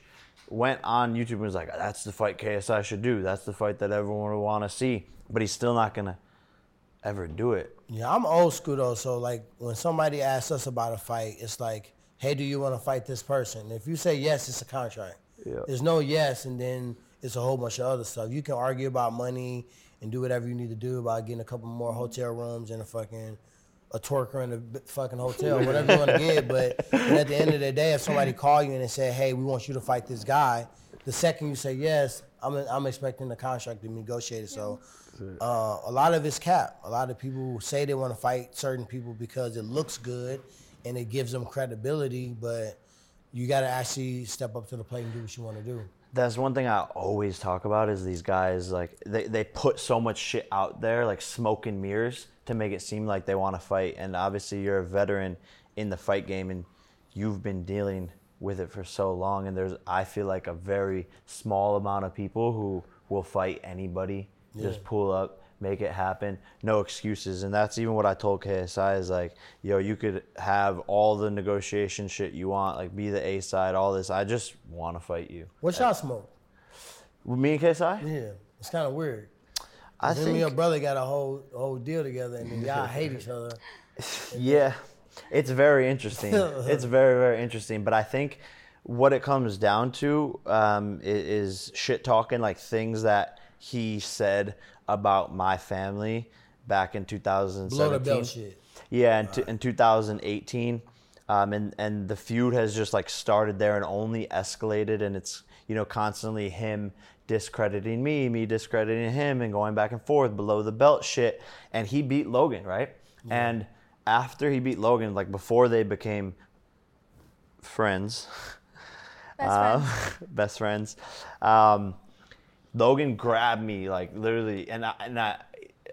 went on YouTube and was like, "That's the fight KSI should do. That's the fight that everyone would want to see." But he's still not gonna ever do it. Yeah, I'm old school though. So like when somebody asks us about a fight, it's like, hey, do you want to fight this person? If you say yes, it's a contract. Yeah. There's no yes, and then it's a whole bunch of other stuff. You can argue about money and do whatever you need to do about getting a couple more hotel rooms and a fucking a twerker in a fucking hotel, whatever you want to get. But, but at the end of the day, if somebody call you and they say, hey, we want you to fight this guy, the second you say yes, I'm I'm expecting the contract to be negotiated. So. Uh, a lot of it's cap. A lot of people say they want to fight certain people because it looks good and it gives them credibility, but you got to actually step up to the plate and do what you want to do. That's one thing I always talk about is these guys like they, they put so much shit out there like smoke and mirrors to make it seem like they want to fight and obviously you're a veteran in the fight game and you've been dealing with it for so long and there's I feel like a very small amount of people who will fight anybody just pull up make it happen no excuses and that's even what I told KSI is like yo you could have all the negotiation shit you want like be the A side all this I just want to fight you What y'all smoke? me and KSI? Yeah, it's kind of weird. I Him and your brother got a whole whole deal together, and then y'all hate each other. Yeah, it's very interesting. it's very very interesting. But I think what it comes down to um, i- is, shit talking, like things that he said about my family back in 2017. Blow the belt shit. Yeah, in, t- in 2018. Um, and, and the feud has just like started there and only escalated. And it's, you know, constantly him discrediting me, me discrediting him, and going back and forth below the belt shit. And he beat Logan, right? And after he beat Logan, like before they became friends, Best uh, friends. best friends, um, Logan grabbed me like literally, and I, and I,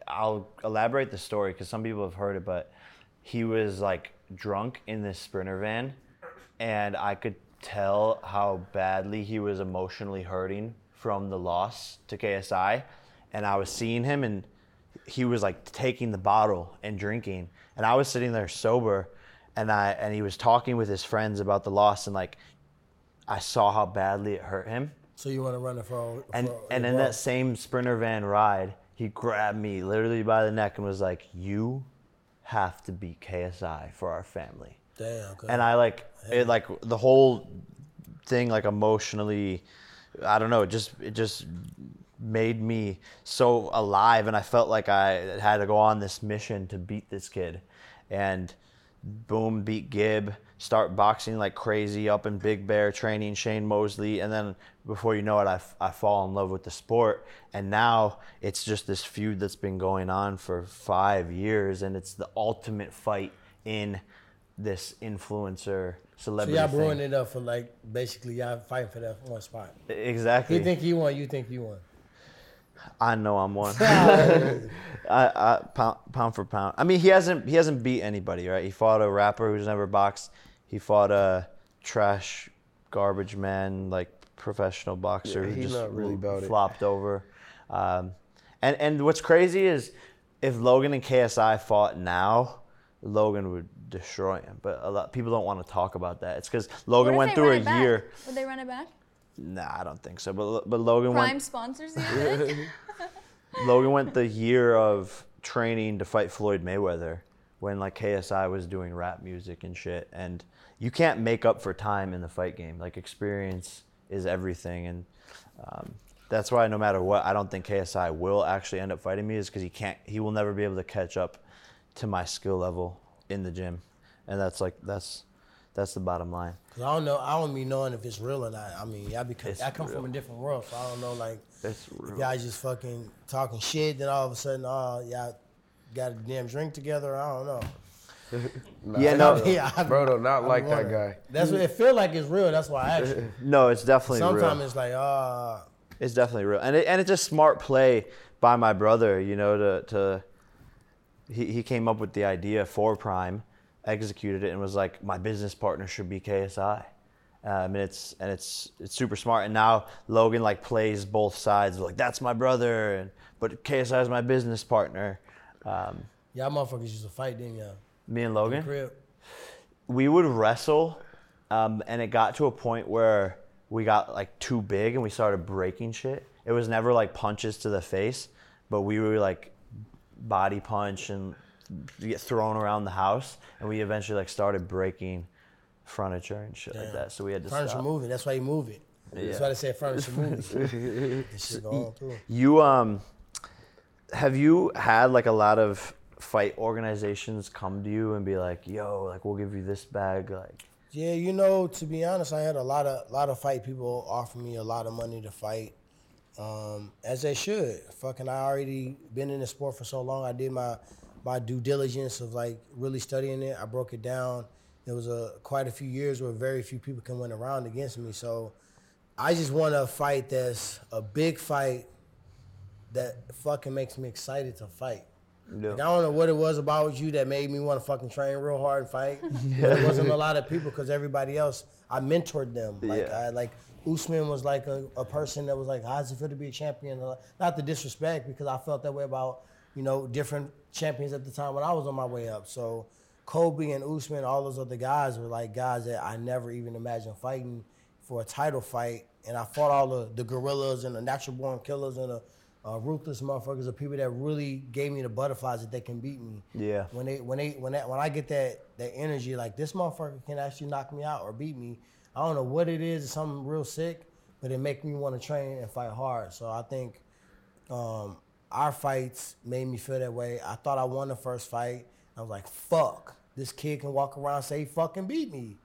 I'll elaborate the story because some people have heard it, but he was like drunk in this sprinter van, and I could tell how badly he was emotionally hurting from the loss to KSI, and I was seeing him, and he was like taking the bottle and drinking, and I was sitting there sober, and I and he was talking with his friends about the loss, and like I saw how badly it hurt him. So you want to run it for? And for and in that same sprinter van ride, he grabbed me literally by the neck and was like, "You have to beat KSI for our family." Damn. And I like it like the whole thing like emotionally I don't know, it just it just made me so alive and I felt like I had to go on this mission to beat this kid. And boom, beat Gib, start boxing like crazy up in Big Bear, training Shane Mosley, and then before you know it, I, f- I fall in love with the sport. And now it's just this feud that's been going on for five years, and it's the ultimate fight in this influencer celebrity. So y'all thing. brewing it up for like basically y'all fighting for that one spot. Exactly. He think he won. You think you won. I know I'm one. I, I, pound, pound for pound. I mean, he hasn't he hasn't beat anybody, right? He fought a rapper who's never boxed. He fought a trash, garbage man, like professional boxer Yeah, who just not really about it. flopped over. Um, and and what's crazy is if Logan and KSI fought now, Logan would destroy him. But a lot people don't want to talk about that. It's because Logan What went they through run a it back? year. Would they run it back? Nah, I don't think so. But but Logan Prime went. sponsors? Logan went the year of training to fight Floyd Mayweather when like KSI was doing rap music and shit. And you can't make up for time in the fight game. Like experience is everything, and um, that's why no matter what, I don't think KSI will actually end up fighting me. Is because he can't. He will never be able to catch up to my skill level in the gym, and that's like that's that's the bottom line. Cause I don't know. I don't be knowing if it's real or not. I mean, I because I come from a different world, so I don't know. Like, It's if y'all just fucking talking shit, then all of a sudden, oh, y'all got a damn drink together. I don't know. Yeah, no. Yeah, I- Bro, do not I like that guy. That's what it feel like. It's real. That's why I asked you. No, it's definitely real. Sometimes it's like, ah, It's definitely real, and it, and it's a smart play by my brother. You know, to to he he came up with the idea for Prime, executed it, and was like, my business partner should be KSI. Um, and it's and it's it's super smart. And now Logan like plays both sides. Like that's my brother, and but KSI is my business partner. Um, y'all motherfuckers used to fight, didn't y'all? Me and Logan we would wrestle, um, and it got to a point where we got like too big and we started breaking shit. It was never like punches to the face, but we were like body punch and get thrown around the house, and we eventually like started breaking furniture and shit like that. So we had to Furniture stop. moving. That's why you move it. That's why they say furniture moving. this shit go. You um, have you had like a lot of fight organizations come to you and be like, "Yo, like we'll give you this bag," like. Yeah, you know, to be honest, I had a lot of lot of fight people offer me a lot of money to fight, um, as they should. Fucking, I already been in the sport for so long. I did my my due diligence of like really studying it. I broke it down. There was a quite a few years where very few people can win around against me. So, I just want a fight that's a big fight that fucking makes me excited to fight. Yeah. Like, I don't know what it was about you that made me want to fucking train real hard and fight. But it wasn't a lot of people because everybody else, I mentored them. Like, Yeah. I, like Usman was like a, a person that was like, how does it feel to be a champion? Not the disrespect because I felt that way about, you know, different champions at the time when I was on my way up. So Colby and Usman, all those other guys were like guys that I never even imagined fighting for a title fight. And I fought all the, the gorillas and the natural born killers and the uh, ruthless motherfuckers are people that really gave me the butterflies that they can beat me. Yeah. When they when they when that when I get that that energy like this motherfucker can actually knock me out or beat me. I don't know what it is. It's something real sick, but it make me want to train and fight hard. So I think um, our fights made me feel that way. I thought I won the first fight. I was like, fuck, this kid can walk around and say he fucking beat me.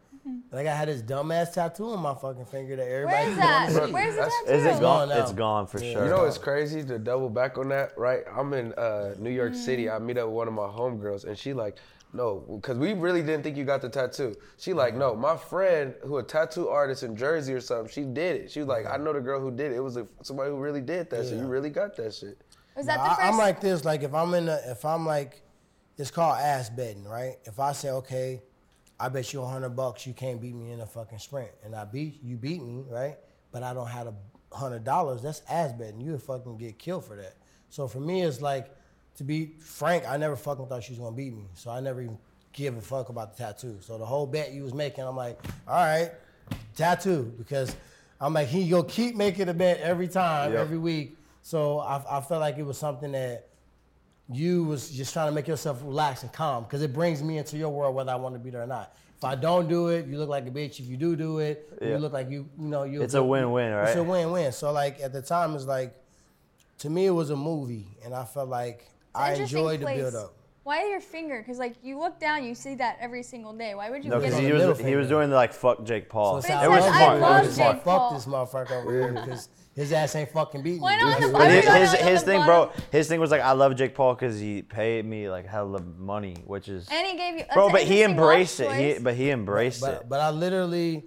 Like I had this dumbass tattoo on my fucking finger that everybody Where's can that? Where's the That's- tattoo? Is it gone? now. It's gone for sure. You know what's crazy? To double back on that, right? I'm in uh, New York City. I meet up with one of my homegirls, and she like, no, because we really didn't think you got the tattoo. She like, no, my friend who a tattoo artist in Jersey or something, she did it. She was like, I know the girl who did it. It was a, somebody who really did that shit. You really got that shit. Was that the I, first? I'm like this. Like if I'm in the, if I'm like, it's called ass betting, right? If I say, okay, I bet you a hundred bucks you can't beat me in a fucking sprint, and I beat you, beat me, right? But I don't have a hundred dollars. That's ass betting. You would fucking get killed for that. So for me, it's like, to be frank, I never fucking thought she was gonna beat me. So I never even give a fuck about the tattoo. So the whole bet you was making, I'm like, all right, tattoo, because I'm like, he go keep making a bet every time, Yep. every week. So I, I felt like it was something that you was just trying to make yourself relax and calm because it brings me into your world whether I want to be there or not. If I don't do it, you look like a bitch. If you do do it, Yeah. you look like you you know you. It's a win-win, right? It's a win-win. So like at the time, it's like to me it was a movie, and I felt like I Interesting enjoyed the place. build up. Why your finger? Because like you look down, you see that every single day. Why would you No, get because he was he was doing the like fuck Jake Paul. So it it's was like, smart. I It love was Jake smart. Fuck this motherfucker over here because his ass ain't fucking beating Why me. not? dude. Why But his, his, his thing, bro, his thing was like, I love Jake Paul because he paid me like hella money, which is, And he gave you. bro. But he embraced it. He, but he embraced but, it. But I literally,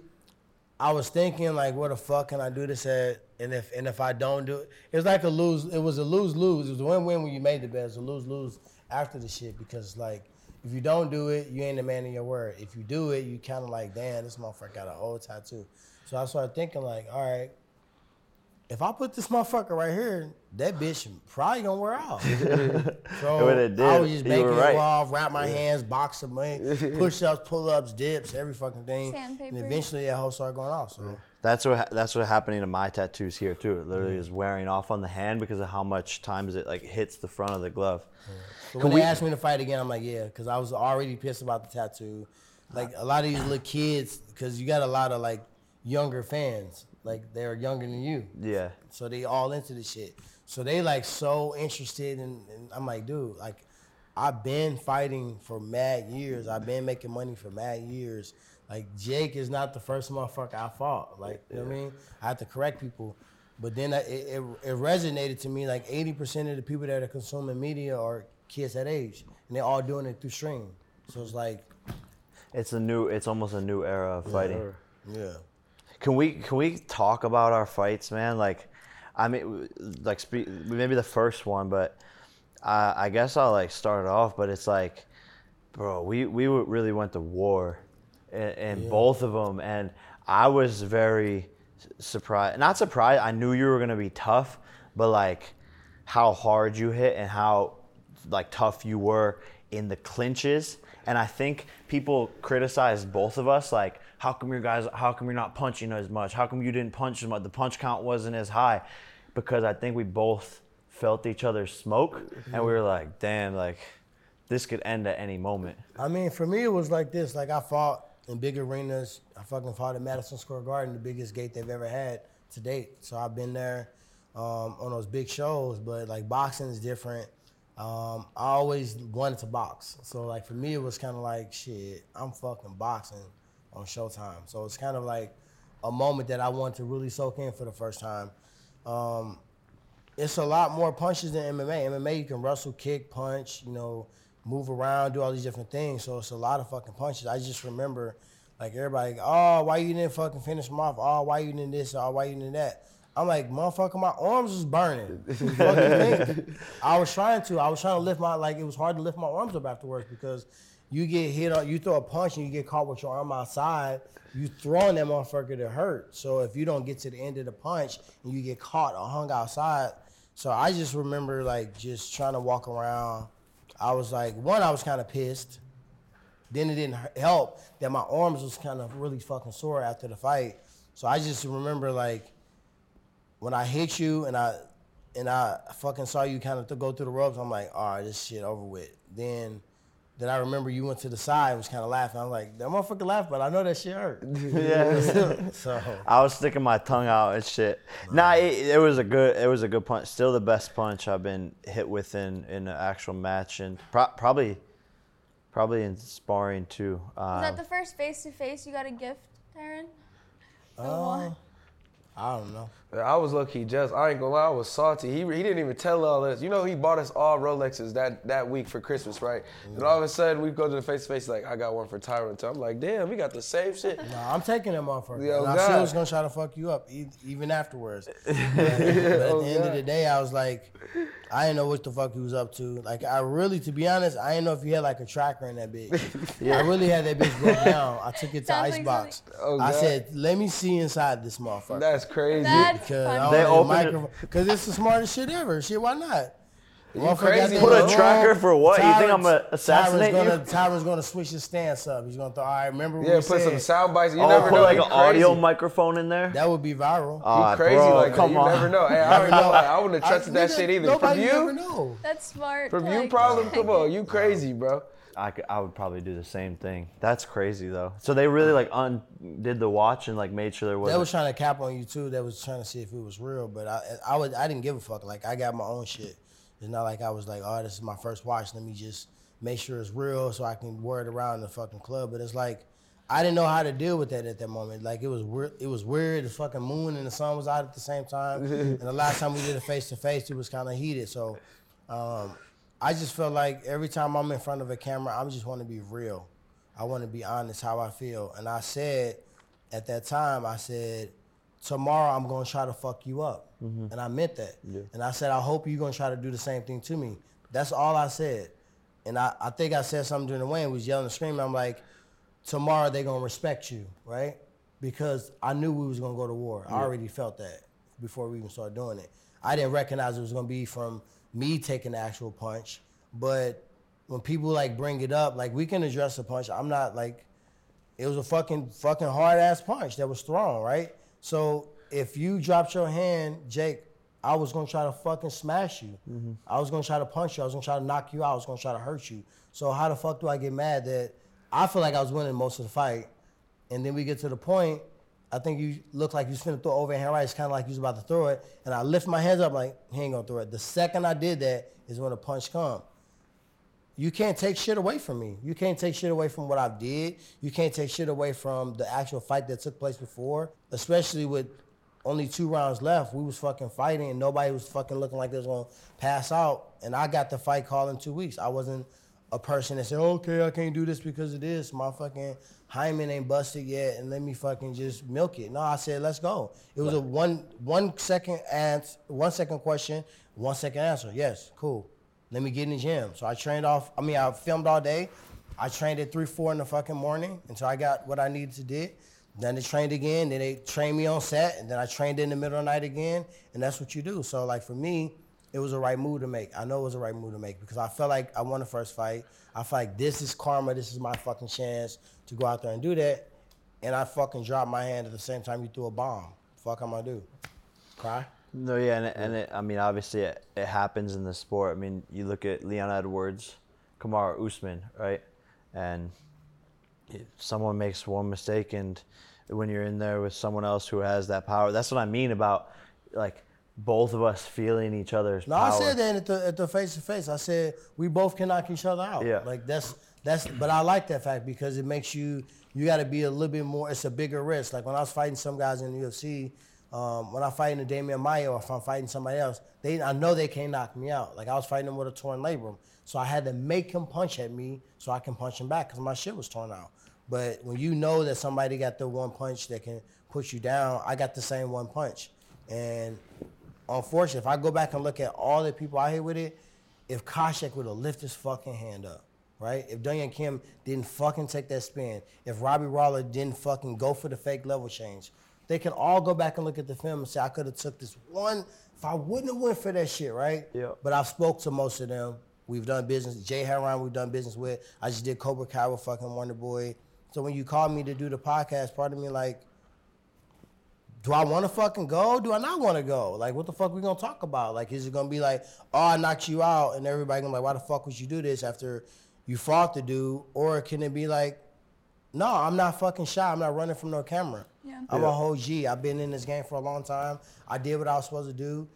I was thinking like, where the fuck can I do this at? And if and if I don't do it, it was like a lose. It was a lose lose. It was a win win when you made the bet. It was a lose lose after the shit because like. If you don't do it, you ain't a man of your word. If you do it, you kind of like, damn, this motherfucker got a whole tattoo. So I started thinking like, all right, if I put this motherfucker right here, that bitch probably gonna wear out. so But it I was just making were it right. off, wrap my hands, box them, push ups, pull ups, dips, every fucking thing. Sandpaper. And eventually that whole started going off. So That's what that's what happening to my tattoos here too. It literally is wearing off on the hand because of how much times it like hits the front of the glove. So when we- they asked me to fight again, I'm like, yeah, because I was already pissed about the tattoo. Like a lot of these little kids, because you got a lot of like younger fans, like they're younger than you. Yeah. So they all into the shit. So they like so interested in, and I'm like, dude, like I've been fighting for mad years. I've been making money for mad years. Like Jake is not the first motherfucker I fought. Like you know what I mean? I have to correct people. But then I- it, it, it resonated to me like 80% of the people that are consuming media are kids that age. And they're all doing it through stream. So it's like, It's a new. It's almost a new era of fighting. yeah. Can we can we talk about our fights, man? Like, I mean, like spe- maybe the first one, but I, I guess I'll like start it off. But it's like, bro, we we really went to war, in, in both of them, and I was very surprised. Not surprised. I knew you were gonna be tough, but like how hard you hit and how like tough you were in the clinches. And I think people criticized both of us, like, how come your guys, how come you're not punching as much? How come you didn't punch as much? The punch count wasn't as high, because I think we both felt each other's smoke, and we were like, damn, like, this could end at any moment. I mean, for me, it was like this. Like I fought in big arenas. I fucking fought at Madison Square Garden, the biggest gate they've ever had to date. So I've been there um, on those big shows. But like boxing is different. Um, I always wanted to box. So like for me, it was kind of like shit. I'm fucking boxing on Showtime. So it's kind of like a moment that I want to really soak in for the first time. Um, it's a lot more punches than MMA. MMA you can wrestle, kick, punch, you know, move around, do all these different things. So it's a lot of fucking punches. I just remember like everybody, oh, why you didn't fucking finish them off? Oh, why you didn't this? Oh, why you didn't that? I'm like, motherfucker, my arms was burning. Fuck you think? I was trying to. I was trying to lift my like it was hard to lift my arms up afterwards because you get hit on you throw a punch and you get caught with your arm outside, you throwing that motherfucker to hurt. So if you don't get to the end of the punch and you get caught or hung outside, so I just remember like just trying to walk around. I was like, one, I was kind of pissed. Then it didn't help that my arms was kind of really fucking sore after the fight. So I just remember like when I hit you and I and I fucking saw you kind of go through the ropes. I'm like, all right, this shit over with. Then, then I remember you went to the side and was kind of laughing. I'm like, that motherfucker laughed, but I know that shit hurt. Yeah. so I was sticking my tongue out and shit. Nah, it, it was a good it was a good punch. Still the best punch I've been hit with in in an actual match and pro- probably probably in sparring too. Was that Um, the first face to face you got a gift, Tyron? Uh, I don't know. I was low key just. I ain't gonna lie, I was salty. He, he didn't even tell all this. You know, he bought us all Rolexes that, that week for Christmas, right? And all of a sudden, we go to the face to face, like, I got one for Tyron. So I'm like, damn, we got the same shit. Nah, I'm taking that motherfucker. Yo, and I God. still was gonna try to fuck you up, e- even afterwards. but but at the Oh, end of oh, the day, I was like, I didn't know what the fuck he was up to. Like, I really, to be honest, I didn't know if he had like a tracker in that bitch. I really had that bitch broke down. I took it to Sounds like Icebox. Oh, I said, let me see inside this motherfucker. That's crazy. That's because. They they opened it- Because it's the smartest shit ever. Shit, why not? You crazy, Put a tracker for what? You think I'm gonna assassinate Tyron's you? gonna, Tyron's gonna switch his stance up. He's gonna throw. All right, remember when Yeah, we put some said sound bites. You oh, never put know. like He an audio microphone in there. that would be viral. Ah, He crazy bro, like that. come You on. never know. Hey, I already know. I wouldn't have trusted I- that shit either. Nobody From never you, know. That's smart. from to, you, problem. Come on, you crazy, bro. I, could- I would probably do the same thing. That's crazy though. So they really like undid the watch and like made sure there They wasn't. was trying to cap on you too. They was trying to see if it was real, but I, I would, I didn't give a fuck. Like I got my own shit. It's not like I was like, oh, this is my first watch. Let me just make sure it's real so I can wear it around the fucking club. But it's like, I didn't know how to deal with that at that moment. Like it was weird. It was weird. The fucking moon and the sun was out at the same time. and the last time we did a face to face, it was kind of heated. So, um, I just felt like every time I'm in front of a camera, I just want to be real. I want to be honest how I feel. And I said at that time, I said, tomorrow I'm gonna try to fuck you up. Mm-hmm. And I meant that. And I said, I hope you're gonna try to do the same thing to me. That's all I said. And I, I think I said something during the way and was yelling and screaming. I'm like, tomorrow they're gonna respect you, right? Because I knew we was gonna go to war. I already felt that before we even started doing it. I didn't recognize it was gonna be from me taking the actual punch, but when people like bring it up, like we can address the punch. I'm not like it was a fucking fucking hard ass punch that was thrown, right? So if you dropped your hand, Jake, I was gonna try to fucking smash you. Mm-hmm. I was gonna try to punch you. I was gonna try to knock you out. I was gonna try to hurt you. So how the fuck do I get mad that I feel like I was winning most of the fight, and then we get to the point. I think you look like you was finna throw overhand right. It's kind of like you was about to throw it, and I lift my hands up like he ain't gonna throw it. The second I did that is when the punch come you can't take shit away from me. You can't take shit away from what I did. You can't take shit away from the actual fight that took place before, especially with only two rounds left. We was fucking fighting and nobody was fucking looking like they was gonna pass out. And I got the fight call in two weeks. I wasn't a person that said, okay, I can't do this because of this. My fucking hymen ain't busted yet and let me fucking just milk it. No, I said, let's go. It was a one one second answer, one second question, one second answer. Yes, cool. Let me get in the gym. So I trained off. I mean, I filmed all day. I trained at three, four in the fucking morning until I got what I needed to do. Then they trained again. Then they trained me on set, and then I trained in the middle of the night again. And that's what you do. So like for me, it was the right move to make. I know it was the right move to make because I felt like I won the first fight. I felt like this is karma. This is my fucking chance to go out there and do that. And I fucking dropped my hand at the same time you threw a bomb. Fuck, I'm gonna do? Cry? No, yeah, and it, and it, I mean, obviously, it, it happens in the sport. I mean, you look at Leon Edwards, Kamaru Usman, right? And someone makes one mistake, and when you're in there with someone else who has that power, that's what I mean about like both of us feeling each other's No, power. I said that at the at the face to face. I said we both can knock each other out. Yeah. Like that's that's. But I like that fact because it makes you you got to be a little bit more. It's a bigger risk. Like when I was fighting some guys in the UFC, um, when I'm fighting a Damian Maia or if I'm fighting somebody else, they I know they can't knock me out. Like I was fighting him with a torn labrum, so I had to make him punch at me so I can punch him back because my shit was torn out. But when you know that somebody got the one punch that can put you down, I got the same one punch, and unfortunately, if I go back and look at all the people out here with it, if Koscheck would have lifted his fucking hand up, right? If Daniel Kim didn't fucking take that spin, if Robbie Lawler didn't fucking go for the fake level change, they can all go back and look at the film and say, I could have took this one, if I wouldn't have went for that shit, right? Yeah. But I've spoke to most of them. We've done business. Jay Hieron, we've done business with. I just did Cobra Kai with fucking Wonder Boy. So when you called me to do the podcast, part of me like, do I want to fucking go? Do I not want to go? Like, what the fuck we gonna talk about? Like, is it gonna be like, oh, I knocked you out, and everybody gonna be like, why the fuck would you do this after you fought the dude? Or can it be like, no, I'm not fucking shy. I'm not running from no camera. Yeah. I'm Yeah. a whole G. I've been in this game for a long time. I did what I was supposed to do.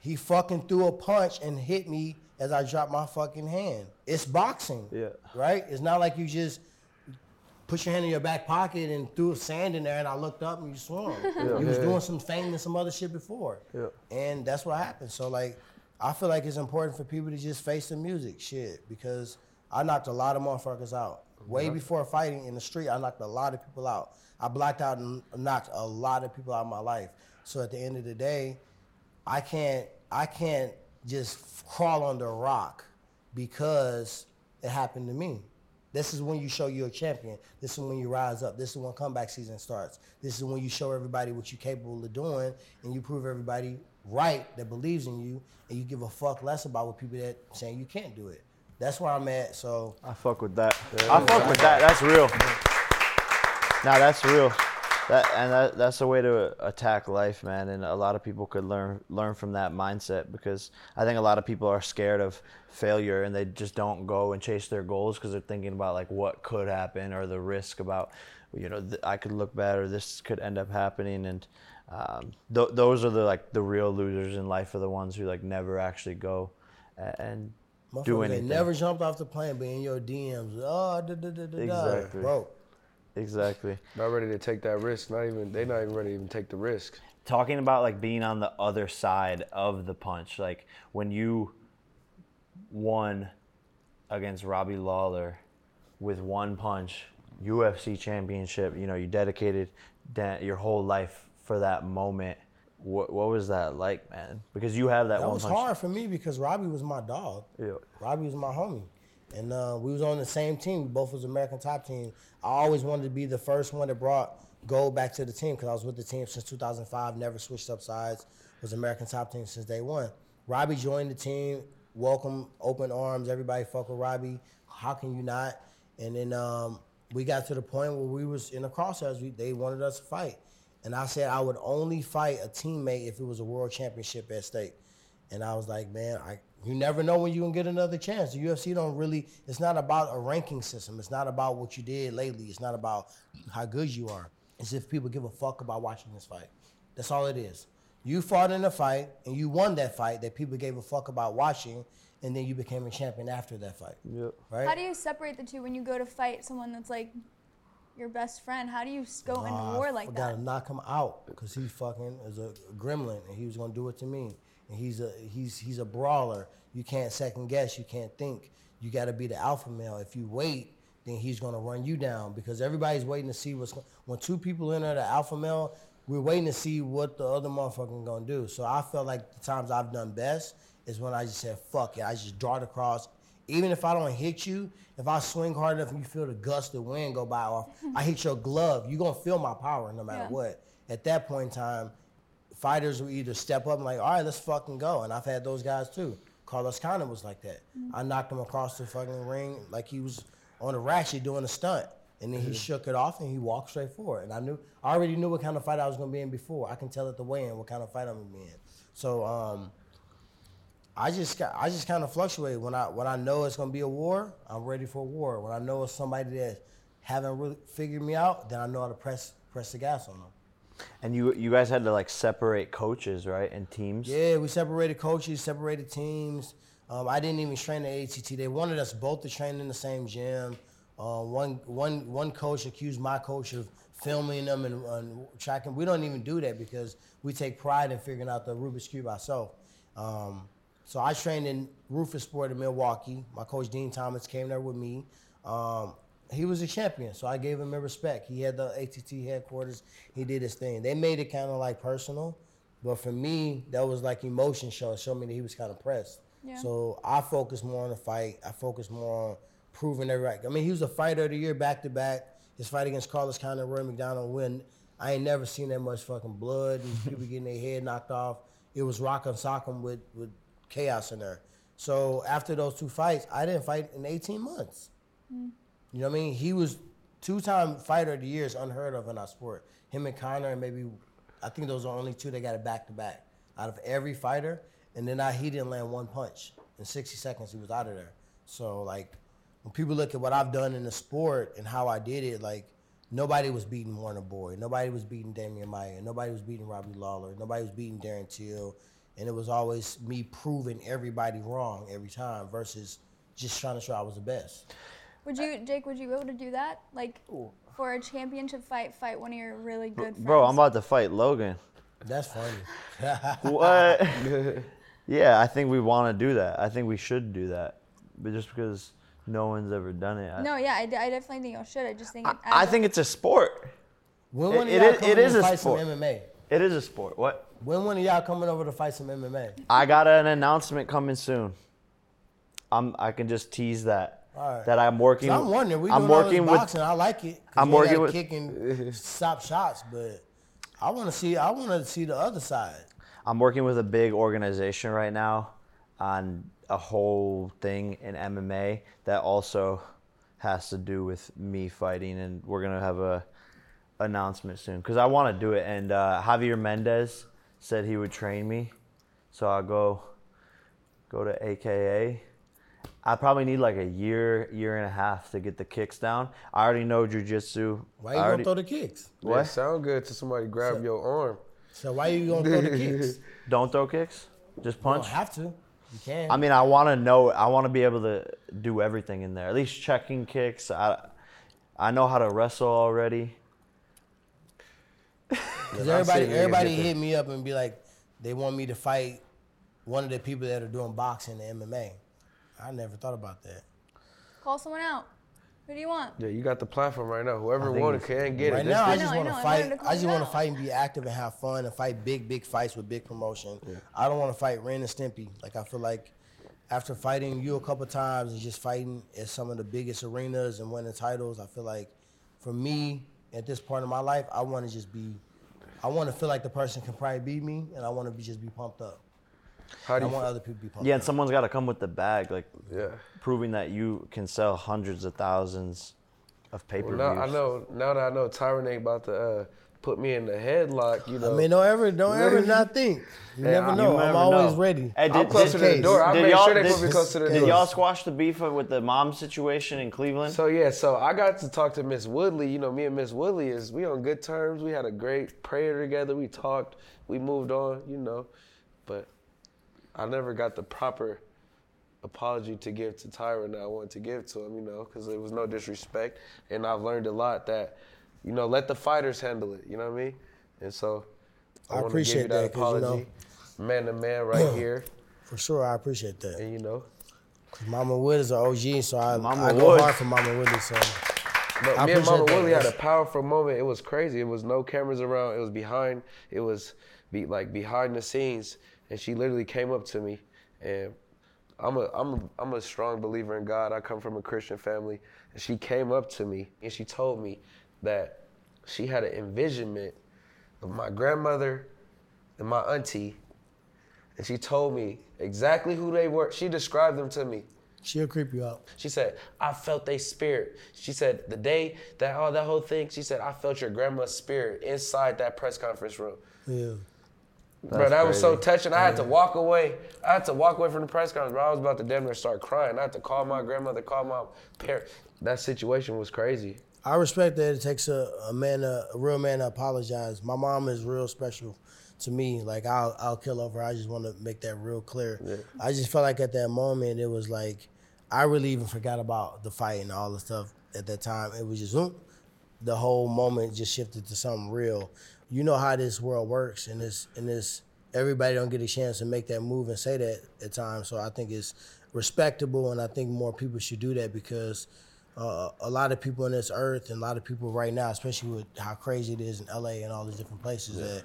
He fucking threw a punch and hit me as I dropped my fucking hand. It's boxing. Yeah. Right? It's not like you just put your hand in your back pocket and threw sand in there and I looked up and you swung. Yeah. You was Yeah. doing some fame and some other shit before. Yeah. And that's what happened. So like I feel like it's important for people to just face the music shit because I knocked a lot of motherfuckers out. Mm-hmm. Way Yeah. before fighting in the street, I knocked a lot of people out. I blacked out and knocked a lot of people out of my life. So at the end of the day, I can't I can't just crawl under a rock because it happened to me. This is when you show you're a champion. This is when you rise up. This is when comeback season starts. This is when you show everybody what you're capable of doing and you prove everybody right that believes in you and you give a fuck less about what people that saying you can't do it. That's where I'm at. So I fuck with that. I fuck with that. That's real. Nah, that's real. That and that, that's a way to attack life, man. And a lot of people could learn learn from that mindset because I think a lot of people are scared of failure and they just don't go and chase their goals because they're thinking about like what could happen or the risk about, you know, th- I could look bad or this could end up happening. And um, th- those are the like the real losers in life are the ones who like never actually go a- and do anything. never jumped off the plane, but in your DMs, oh, da, da, da, da, da. Exactly. Bro, Exactly. Not ready to take that risk. Not even they're not even ready to even take the risk. talking about like being on the other side of the punch like when you won against Robbie Lawler with one punch UFC championship you know you dedicated da- your whole life for that moment what, what was that like man because you have that, that one was punch hard for me because Robbie was my dog. Yeah. Robbie was my homie. And uh, we was on the same team. We both was American top team. I always wanted to be the first one that brought gold back to the team because I was with the team since 2005. Never switched up sides. Was American top team since day one. Robbie joined the team. Welcome, open arms. Everybody fuck with Robbie. How can you not? And then um, we got to the point where we was in the crosshairs. We, they wanted us to fight. And I said I would only fight a teammate if it was a world championship at stake. And I was like, man, I you never know when you can get another chance. The UFC don't really. It's not about a ranking system. It's not about what you did lately. It's not about how good you are. It's if people give a fuck about watching this fight. That's all it is. You fought in a fight and you won that fight that people gave a fuck about watching, and then you became a champion after that fight. Yep. Right. How do you separate the two when you go to fight someone that's like your best friend? How do you s- go into Nah, war like that? I like gotta knock him out because he fucking is a gremlin and he was gonna do it to me. He's a he's he's a brawler. You can't second guess. You can't think. You got to be the alpha male. If you wait, then he's gonna run you down because everybody's waiting to see what's when two people enter the alpha male. We're waiting to see what the other motherfucker gonna do. So I felt like the times I've done best is when I just said fuck it. I just draw it across. Even if I don't hit you, if I swing hard enough and you feel the gust of wind go by, or I hit your glove, you're gonna feel my power no matter Yeah. what. At that point in time, fighters will either step up and like, all right, let's fucking go. And I've had those guys too. Carlos Condit was like that. I knocked him across the fucking ring like he was on a ratchet doing a stunt. And then he shook it off and he walked straight forward. And I knew I already knew what kind of fight I was gonna be in before. I can tell at the weigh-in what kind of fight I'm gonna be in. So um, I just got, I just kind of fluctuate. When I when I know it's gonna be a war, I'm ready for a war. When I know it's somebody that haven't really figured me out, then I know how to press press the gas on them. And you you guys had to like separate coaches right and teams Yeah, we separated coaches, separated teams. Um, I didn't even train at ATT. They wanted us both to train in the same gym. Uh, one, one, one coach accused my coach of filming them and, and tracking. We don't even do that because we take pride in figuring out the Rubik's Cube ourselves. Um, so I trained in Roufusport in Milwaukee. My coach Din Thomas came there with me. Um, he was a champion, so I gave him a respect. He had the ATT headquarters. He did his thing. They made it kind of like personal, but for me, that was like emotion show. It showed me that he was kind of pressed. Yeah. So I focused more on the fight. I focused more on proving everybody. I mean, he was a fighter of the year back to back. His fight against Carlos Condit and Rory MacDonald win. I ain't never seen that much fucking blood. These people getting their head knocked off. It was rock'em sock'em with with chaos in there. So after those two fights, I didn't fight in 18 months. Mm. You know what I mean? He was two-time fighter of the year is unheard of in our sport. Him and Connor and maybe I think those are only two that got it back to back out of every fighter. And then I, he didn't land one punch in 60 seconds. He was out of there. So like, when people look at what I've done in the sport and how I did it, like nobody was beating Wonder Boy, nobody was beating Damian Maia, nobody was beating Robbie Lawler, nobody was beating Darren Till, and it was always me proving everybody wrong every time versus just trying to show I was the best. Would you, Jake? Would you be able to do that? Like for a championship fight, fight one of your really good friends. Bro, I'm about to fight Logan. That's funny. What? yeah, I think we want to do that. I think we should do that. But just because no one's ever done it. I, No, yeah, I, d- I definitely think you should. I just think it, I think it's a sport. When It- one of it y'all is- coming it to a fight sport. some MMA? It is a sport. What? When one of y'all coming over to fight some MMA? I got an announcement coming soon. I'm. I can just tease that. All right. That I'm working. I'm wondering. We I'm doing all working this with. boxing. I like it. I'm working with- kicking stop shots, but I want to see. I want to see the other side. I'm working with a big organization right now on a whole thing in MMA that also has to do with me fighting, and we're gonna have a announcement soon because I want to do it. And uh, Javier Mendez said he would train me, so I'll go go to AKA. I probably need like a year, year and a half to get the kicks down. I already know jujitsu. Why I you already- gonna throw the kicks? Yeah, What? sound good to somebody grab your arm. So why you gonna throw the kicks? Don't throw kicks. Just You punch. don't have to. You can. I mean, I want to know. I want to be able to do everything in there. At least checking kicks. I, I know how to wrestle already. 'Cause Yeah, I everybody, everybody hit me up and be like, they want me to fight one of the people that are doing boxing and MMA. I never thought about that. Call someone out. Who do you want? Yeah, you got the platform right now. Whoever I think wanted can get right it. Right now, I This just want to know, I fight. wanted to call I just want to fight and be active and have fun and fight big, big fights with big promotion. I don't want to fight Ren and Stimpy. Like I feel like after fighting you a couple times and just fighting at some of the biggest arenas and winning titles, I feel like for me at this part of my life, I want to just be. I want to feel like the person can probably beat me, and I want to be just be pumped up. How do I you want f- other people to be pumped Yeah, up. and someone's got to come with the bag, like yeah. proving that you can sell hundreds of thousands of pay per Well, now I know. Now that I know Tyron ain't about to uh, put me in the headlock, you know. I mean, don't ever, don't ever not think. You Hey, never know. you I'm never always know. ready. Hey, I'm closer to the door. I made sure they did- put me close to the Did door. y'all squash the beef with the mom situation in Cleveland? So yeah, so I got to talk to Miss Woodley. You know, me and Miss Woodley is we on good terms. We had a great prayer together. We talked. We moved on. You know, but I never got the proper apology to give to Tyron that I wanted to give to him. You know, because there was no disrespect, and I've learned a lot that, you know, let the fighters handle it. You know what I mean? And so I wanna appreciate give you that, 'cause, you know- apology, man to man, right here. For sure, I appreciate that. And you know, Because Mama Wood is an OG, so I, Mama I go Wood. hard for Mama Woodley. So But I me and Mama appreciate that. Woodley had a powerful moment. It was crazy. It was no cameras around. It was behind. It was be like behind the scenes, and she literally came up to me, and I'm a I'm a, I'm a strong believer in God. I come from a Christian family, and she came up to me and she told me that she had an envisionment of my grandmother and my auntie, and she told me exactly who they were. She described them to me. she'll creep you out. She said, I felt their spirit. She said, the day that all that whole thing, she said, I felt your grandma's spirit inside that press conference room. Yeah. Bro, that was so touching. I had to walk away. I had to walk away from the press conference, bro. I was about to damn near start crying. I had to call my grandmother, call my parents. That situation was crazy. I respect that it takes a, a man, a, a real man to apologize. My mom is real special to me. Like I'll, I'll kill over. I just want to make that real clear. I just felt like at that moment it was like I really even forgot about the fight and all the stuff at that time. It was just the whole moment just shifted to something real. You know how this world works, and this and this everybody don't get a chance to make that move and say that at times. So I think it's respectable, and I think more people should do that because uh, a lot of people on this earth and a lot of people right now, especially with how crazy it is in LA and all these different places, that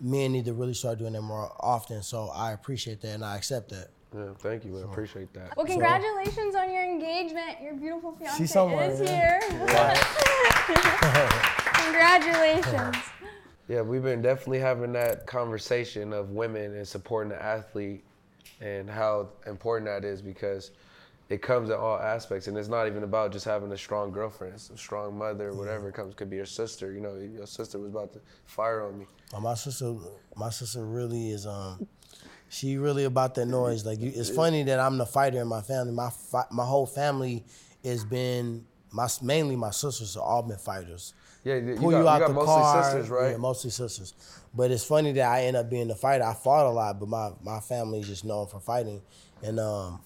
men need to really start doing that more often. So I appreciate that and I accept that. Yeah, thank you, man. Appreciate that. Well, congratulations on your engagement. Your beautiful fiance somewhere, is yeah. here. congratulations. Yeah, we've been definitely having that conversation of women and supporting the athlete and how important that is because it comes in all aspects, and it's not even about just having a strong girlfriend. It's a strong mother, whatever it comes. Could be your sister. You know, your sister was about to fire on me. Uh, my sister, my sister really is. Um, she really about that noise. Like you, it's funny that I'm the fighter in my family. My fi- my whole family has been my mainly my sisters have all been fighters. Yeah, you Pull got- you you out got the mostly car. sisters, right? Yeah, mostly sisters. But it's funny that I end up being the fighter. I fought a lot, but my my family just known for fighting. And um,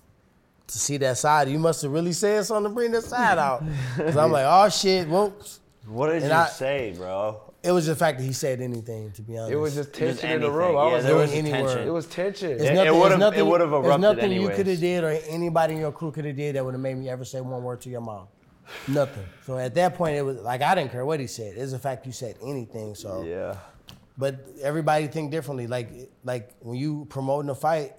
to see that side, you must have really said something to bring that side out. Cause I'm like, oh shit, whoops. What did And you I- say, bro? It was the fact that he said anything. To be honest, It was just Just tension in the anything. room. I Yeah, was there doing was any tension. It was tension. There's It- it nothing, there's would've- it would've there's erupted nothing you could have did or anybody in your crew could have did that would have made me ever say one word to your mom. Nothing. So at that point, it was like I didn't care what he said. It's the fact you said anything. So Yeah. But everybody think differently. Like like when you promoting a fight,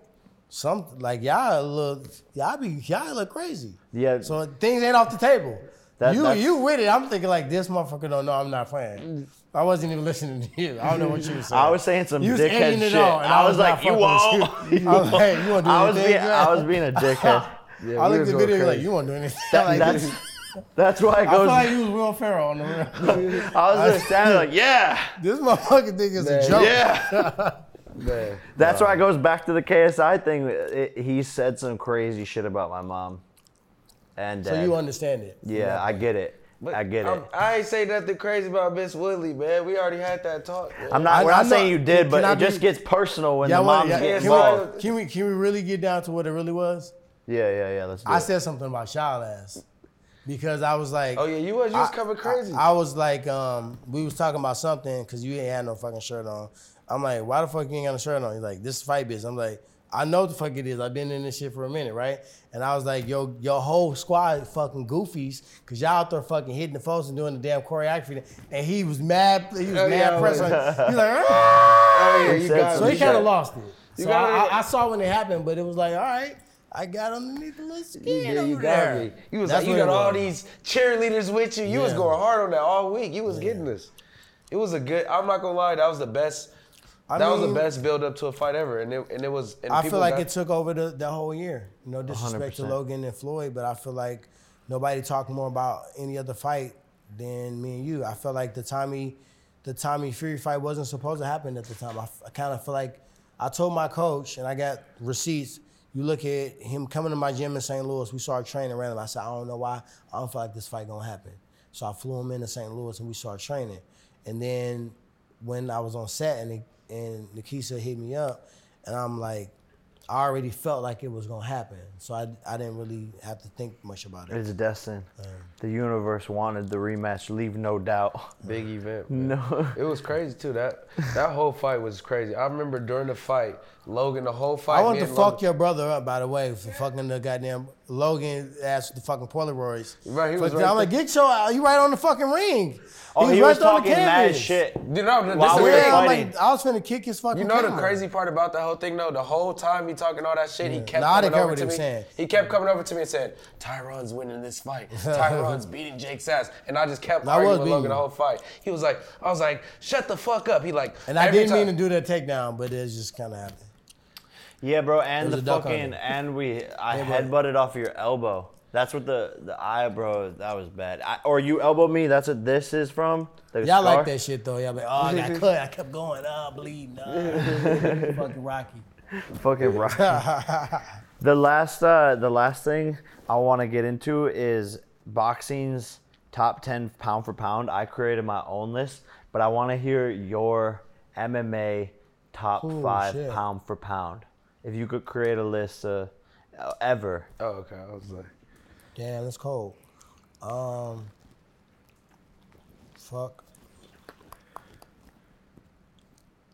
some like y'all look y'all be y'all look crazy. Yeah. So things ain't off the table. That- you that's- you with it. I'm thinking like this motherfucker don't know I'm not playing. I wasn't even listening to you. I don't know what you were saying. I was saying some You was dickhead shit. on, and I was like, you won't. you. I was like, hey, you wanna do I was being, I was being a dickhead. Yeah, I looked at the video like you want to do anything. That- like, that's that's why it I feel goes. like you was Will Ferrell on the real. I was just standing like, yeah. This motherfucking thing is a joke. Yeah. Man. That's why it goes back to the KSI thing. It- he said some crazy shit about my mom. And So dad. you understand it. Yeah, I get it. But I get it. I'm- I ain't say nothing crazy about Miss Woodley, man. We already had that talk. Man. I'm not. I- we're I not know- saying you did, but I it just gets personal when Yeah, the well, moms yeah, get can, we, involved. can we can we really get down to what it really was? Yeah, yeah, yeah. Let's do I it. said something about child ass because I was like, Oh yeah, you was you was coming crazy. I, I was like, um, we was talking about something because you ain't had no fucking shirt on. I'm like, why the fuck you ain't got a shirt on? He's like, this is fight biz. I'm like, I know what the fuck it is. I've been in this shit for a minute, right? And I was like, yo, your whole squad fucking goofies, cause y'all out there fucking hitting the folks and doing the damn choreography. And he was mad. He was Oh, mad yeah, pressed. Was- on- He's like, Oh "Ah!" yeah, you got so he kind of lost it. So I. I, I saw when it happened, but it was like, all right, I got underneath the little skin Yeah, you over got there. me. You was That's like, you got all was. these cheerleaders with you. You was going hard on that all week. You was getting this. It was a good. I'm not gonna lie. That was the best. I that was the best build up to a fight ever, and it and it was. And I feel like got- it took over the, the whole year. No disrespect to 100%. Logan and Floyd, but I feel like nobody talked more about any other fight than me and you. I felt like the Tommy, the Tommy Fury fight wasn't supposed to happen at the time. I, kind of feel like I told my coach, and I got receipts. You look at him coming to my gym in St. Louis. We started training random. I said, I don't know why. I don't feel like this fight gonna happen. So I flew him into St. Louis and we started training. And then when I was on set and he, and Nakisa hit me up, and I'm like, I already felt like it was gonna happen, so I, I didn't really have to think much about it. It's destined. Um, the universe wanted the rematch. Leave no doubt. big event. man. No. It was crazy too. That that whole fight was crazy. I remember during the fight, Logan, the whole fight. I want to fuck Logan- your brother up, by the way, for fucking the goddamn Logan asked the fucking Polaroids. Right, he was Fuck, right I'm like, there. get your, ass you right on the fucking ring. Oh, he was right on the talking mad canvas. shit. You know, this While is we the were thing. I'm fighting. like, I was finna kick his fucking You know the crazy part about the whole thing though? The whole time he talking all that shit, he kept Nah, coming over to me. saying. He kept coming over to me and said, Tyron's winning this fight. Tyron's beating Jake's ass. And I just kept I arguing was with beating Logan the you. whole fight. He was like, I was like, shut the fuck up. He like, And I every didn't time- mean to do that takedown, but it just kind of happened. Yeah, bro, and It the a duck fucking under. and we I Yeah, bro. headbutted off your elbow. That's what the the eye, bro. That was bad. I, or you elbowed me. That's what this is from. The Y'all scar? like that shit though. Y'all like, oh, I got cut. I kept going, ah, bleeding, ah. fucking Rocky. Fucking right. the last uh, the last thing I want to get into is boxing's top ten pound for pound. I created my own list, but I want to hear your MMA top Ooh, five shit. pound for pound. If you could create a list uh, ever. Oh, okay. I was like, Damn, that's cold. Um, fuck.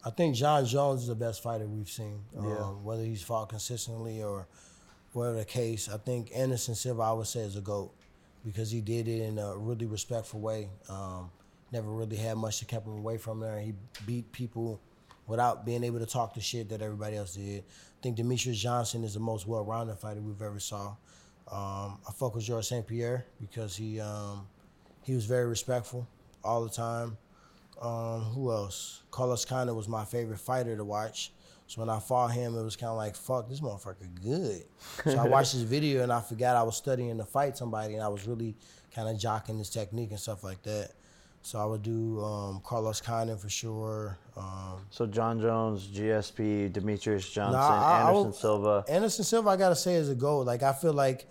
I think Jon Jones is the best fighter we've seen. Yeah. Um, whether he's fought consistently or whatever the case, I think Anderson Silva, I would say, is a GOAT because he did it in a really respectful way. Um, never really had much that kept him away from there. He beat people without being able to talk the shit that everybody else did. I think Demetrious Johnson is the most well-rounded fighter we've ever saw. Um, I fuck with George St. Pierre because he um, he was very respectful all the time. Um, who else? Carlos Condit was my favorite fighter to watch. So when I fought him, it was kind of like, fuck, this motherfucker good. So I watched this video and I forgot I was studying to fight somebody and I was really kind of jocking his technique and stuff like that. So I would do um, Carlos Condit for sure. Um, So Jon Jones, GSP, Demetrious Johnson, I- I Anderson would- Silva. Anderson Silva, I gotta say, is a goat. Like I feel like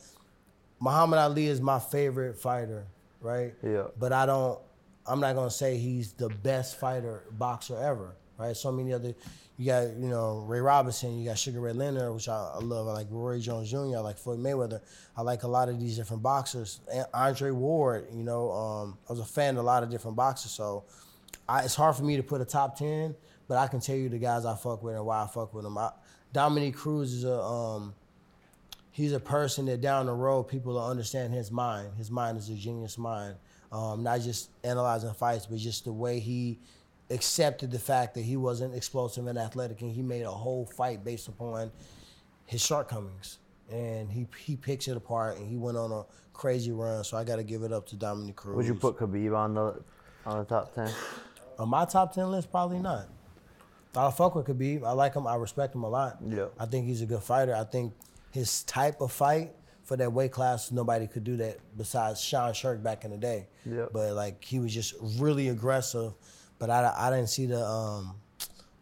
Muhammad Ali is my favorite fighter, right? Yeah. But I don't. I'm not gonna say he's the best fighter boxer ever, right? So many other. You got you know Ray Robinson, you got Sugar Ray Leonard, which I, I love. I like Roy Jones Jr. I like Floyd Mayweather. I like a lot of these different boxers. And Andre Ward, you know, um, I was a fan of a lot of different boxers. So I, it's hard for me to put a top ten, but I can tell you the guys I fuck with and why I fuck with them. I, Dominick Cruz is a um, he's a person that down the road people will understand his mind. His mind is a genius mind. Um, not just analyzing fights, but just the way he accepted the fact that he wasn't explosive and athletic, and he made a whole fight based upon his shortcomings. And he he picks it apart, and he went on a crazy run. So I got to give it up to Dominick Cruz. Would you put Khabib on the on the top ten? On my top ten list, probably not. I fuck with Khabib. I like him. I respect him a lot. Yeah. I think he's a good fighter. I think his type of fight for that weight class, nobody could do that besides Sean Sherk back in the day. Yeah. But like he was just really aggressive. But I, I didn't see the um,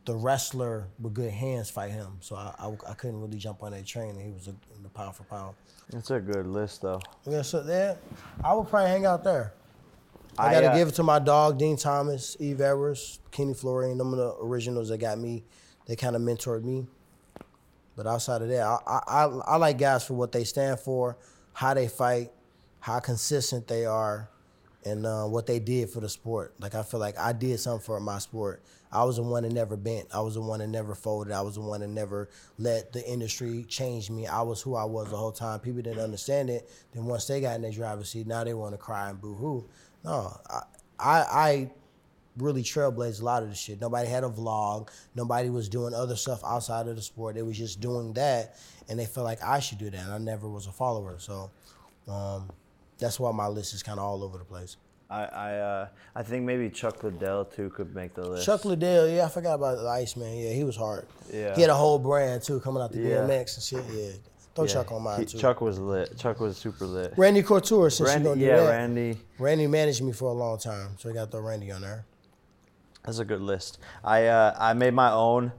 the wrestler with good hands fight him. So I, I, I couldn't really jump on that train. And he was a, in the pound for pound. That's a good list, though. Yeah, so there, I would probably hang out there. I, I, gotta uh, give it to my dog, Din Thomas, Yves Edwards, Kenny Florian. Them are the originals that got me. They kind of mentored me. But outside of that, I, I, I like guys for what they stand for, how they fight, how consistent they are, and uh, what they did for the sport. Like I feel like I did something for my sport. I was the one that never bent. I was the one that never folded. I was the one that never let the industry change me. I was who I was the whole time. People didn't understand it. Then once they got in their driver's seat, now they want to cry and boo hoo. No, I, I, I really trailblazed a lot of the shit. Nobody had a vlog. Nobody was doing other stuff outside of the sport. They was just doing that, and they felt like I should do that. And I never was a follower, so um, that's why my list is kind of all over the place. I I, uh, I think maybe Chuck Liddell too could make the list. Chuck Liddell, yeah, I forgot about the Iceman. Yeah, he was hard. Yeah. He had a whole brand too, coming out the Yeah. BMX and shit. Yeah, throw Yeah, Chuck on mine he- too. Chuck was lit. Chuck was super lit. Randy Couture, since Randy- you do yeah, that. Randy. Randy managed me for a long time, so I got to throw Randy on there. That's a good list. I uh, I made my own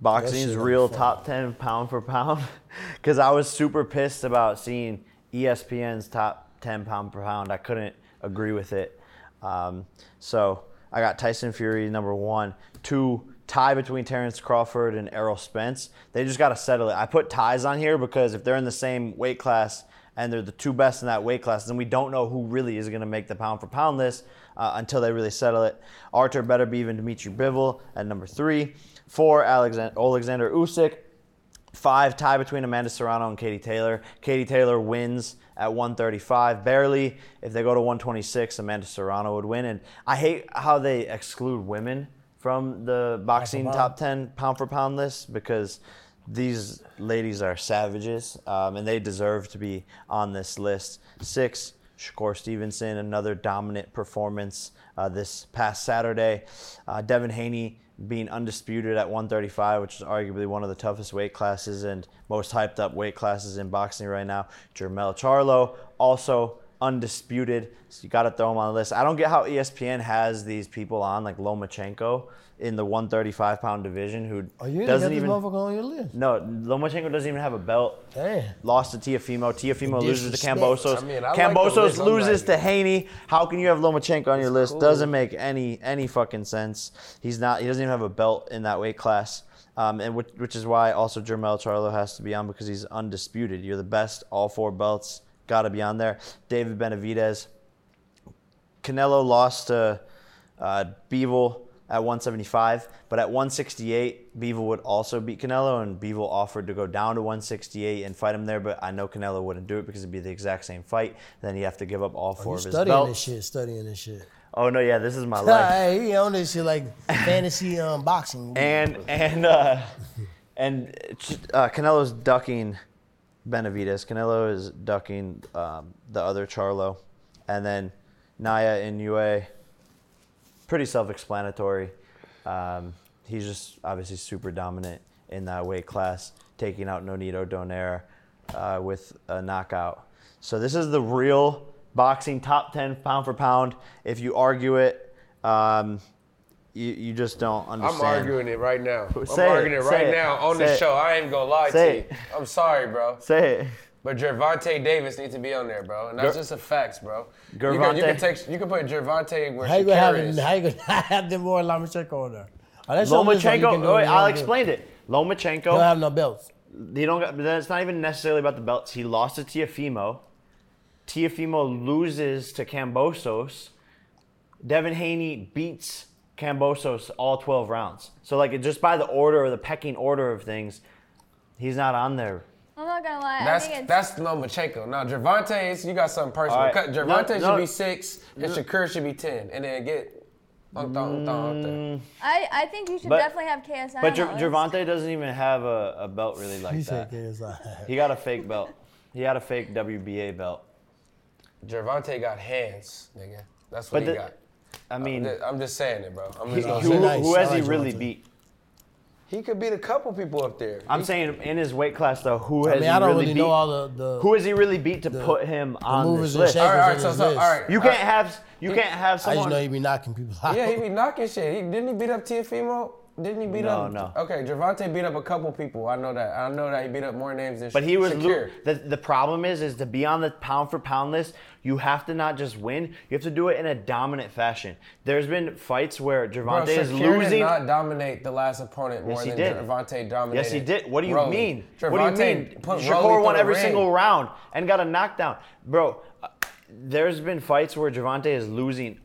boxing's real top ten pound for pound because I was super pissed about seeing ESPN's top ten pound per pound. I couldn't agree with it. Um, so I got Tyson Fury number one, two tie between Terrence Crawford and Errol Spence. They just got to settle it. I put ties on here because if they're in the same weight class and they're the two best in that weight class, then we don't know who really is going to make the pound for pound list uh, until they really settle it. Arthur Beterbiev and Dimitri Bivol at number three. Four, Alexander, Alexander Usyk. Five, tie between Amanda Serrano and Katie Taylor. Katie Taylor wins at 135, barely. If they go to 126, Amanda Serrano would win. And I hate how they exclude women from the boxing top 10 pound for pound list because these ladies are savages um, and they deserve to be on this list. Six, Shakur Stevenson, another dominant performance uh, this past Saturday. Uh, Devin Haney being undisputed at 135, which is arguably one of the toughest weight classes and most hyped up weight classes in boxing right now. Jermell Charlo also undisputed. So you got to throw him on the list. I don't get how ESPN has these people on like Lomachenko in the 135 pound division who Oh, you doesn't got this even motherfucker on your list. no, Lomachenko doesn't even have a belt. Damn. Lost to Teofimo. Teofimo The loses to. Kambosos. I mean, I Kambosos list. I'm loses like- to Haney. How can you have Lomachenko on your list? cool. Doesn't make any any fucking sense. He's not. He doesn't even have a belt in that weight class. Um, and which, which is why also Jermell Charlo has to be on because he's undisputed. You're the best. All four belts got to be on there. David Benavidez. Canelo lost to uh, Bivol at 175, but at 168, Bivol would also beat Canelo, and Bivol offered to go down to 168 and fight him there, but I know Canelo wouldn't do it because it'd be the exact same fight. Then you have to give up all Oh, four of his studying belts. this shit, studying this shit. Oh no, yeah, this is my life. hey, he on this shit like fantasy um, boxing. and and uh, and uh, Canelo's ducking Benavidez. Canelo is ducking um, the other Charlo, and then Naoya Inoue. Pretty self-explanatory. Um, he's just obviously super dominant in that weight class, taking out Nonito Donaire uh, with a knockout. So this is the real boxing top 10 pound for pound. If you argue it, um, you, you just don't understand. I'm arguing it right now. I'm Say it, arguing it say right it, now on say the it. show. I ain't gonna lie Say to it. you. I'm sorry, bro. Say it. But Gervonta Davis needs to be on there, bro, and that's Ger- just a facts, bro. You can, Gervonta- you can take, you can put Gervonta where How you gonna have is. how you gonna have them more Lomachenko on there? Oh, that's your list, though. You can Lomachenko, do wait, I'll do. explain it. Lomachenko. He don't have no belts. He don't. Got, it's not even necessarily about the belts. He lost to Teofimo. Teofimo loses to Kambosos. Devin Haney beats Kambosos all 12 rounds. So like just by the order or the pecking order of things, he's not on there. I'm not gonna lie. That's I think it's that's Lomachenko. Now Gervonta's, you got something personal. All right. Cut- Gervonta No, should no. be six, and Shakur should be ten, and then get. Mm, I, I think you should But- definitely have KSI. But on Ger- that list. Gervonta doesn't even have a, a belt really like He that. said KSI. He got a fake belt. He had a fake WBA belt. Gervonta got hands, nigga. That's what But he the- got. I mean, I'm just, I'm just saying it, bro. I'm he- just gonna who, say nice. who has he like really Gervonta. beat? He could beat a couple people up there. I'm He- saying in his weight class though, who I has mean, he I don't really, really beat? know all the- the- who has he really beat to the- put him on movers this list? shakers All right, so, so, all list. right. You all can't right. have you can't have I just know he be knocking people out. Yeah, he be knocking shit. He, didn't he beat up Teofimo? Didn't he beat No, up? no. Okay, Gervonta beat up a couple people. I know that. I know that he beat up more names than But he was Shakir. the the problem is is to be on the pound for pound list. You have to not just win. You have to do it in a dominant fashion. There's been fights where Bro, Javante is losing. did not dominate the last opponent more Yes, he than did. Gervonta dominated. Yes, he did. What do you Rolly. mean? what do you mean? put Shakur won every ring. single round and got a knockdown, bro. uh, There's been fights where Javante is losing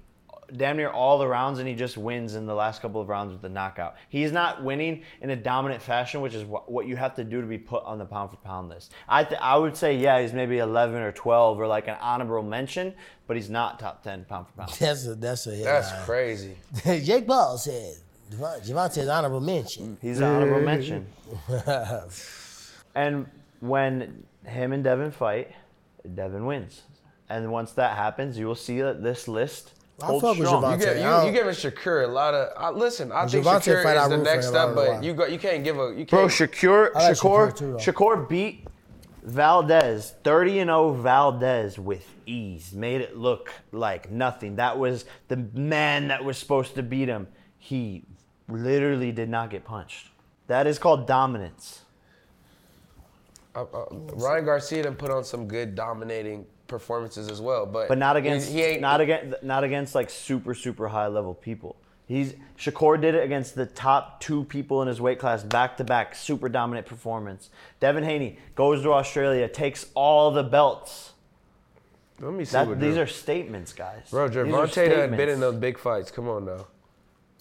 damn near all the rounds and he just wins in the last couple of rounds with the knockout. He's not winning in a dominant fashion, which is what, what you have to do to be put on the pound for pound list. I th- I would say yeah, he's maybe 11 or 12 or like an honorable mention, but he's not top 10 pound for pound. That's a that's a That's headline. crazy. Jake Paul said Javon- Javonte's honorable mention. He's an honorable mention. And when him and Devin fight, Devin wins. And once that happens, you will see that this list I holds fuck with. Javante. You, get, I you, don't- you giving Shakur a lot of. Uh, listen, I When think Javante Shakur fight, is the next him, I up, don't know but you got you can't give a you can't. Bro, Shakur, like Shakur, Shakur too. Shakur beat Valdez, 30 and 0 Valdez with ease. Made it look like nothing. That was the man that was supposed to beat him. He literally did not get punched. That is called dominance. uh, uh, Ryan Garcia done put on some good dominating performances as well, but but not against he, ain't not against not against like super super high level people. He's Shakur did it against the top two people in his weight class back to back, super dominant performance. Devin Haney goes to Australia, takes all the belts. Let me see That, what these Jer- are statements, guys. Bro, These are Gervonta done been in those big fights. Come on now.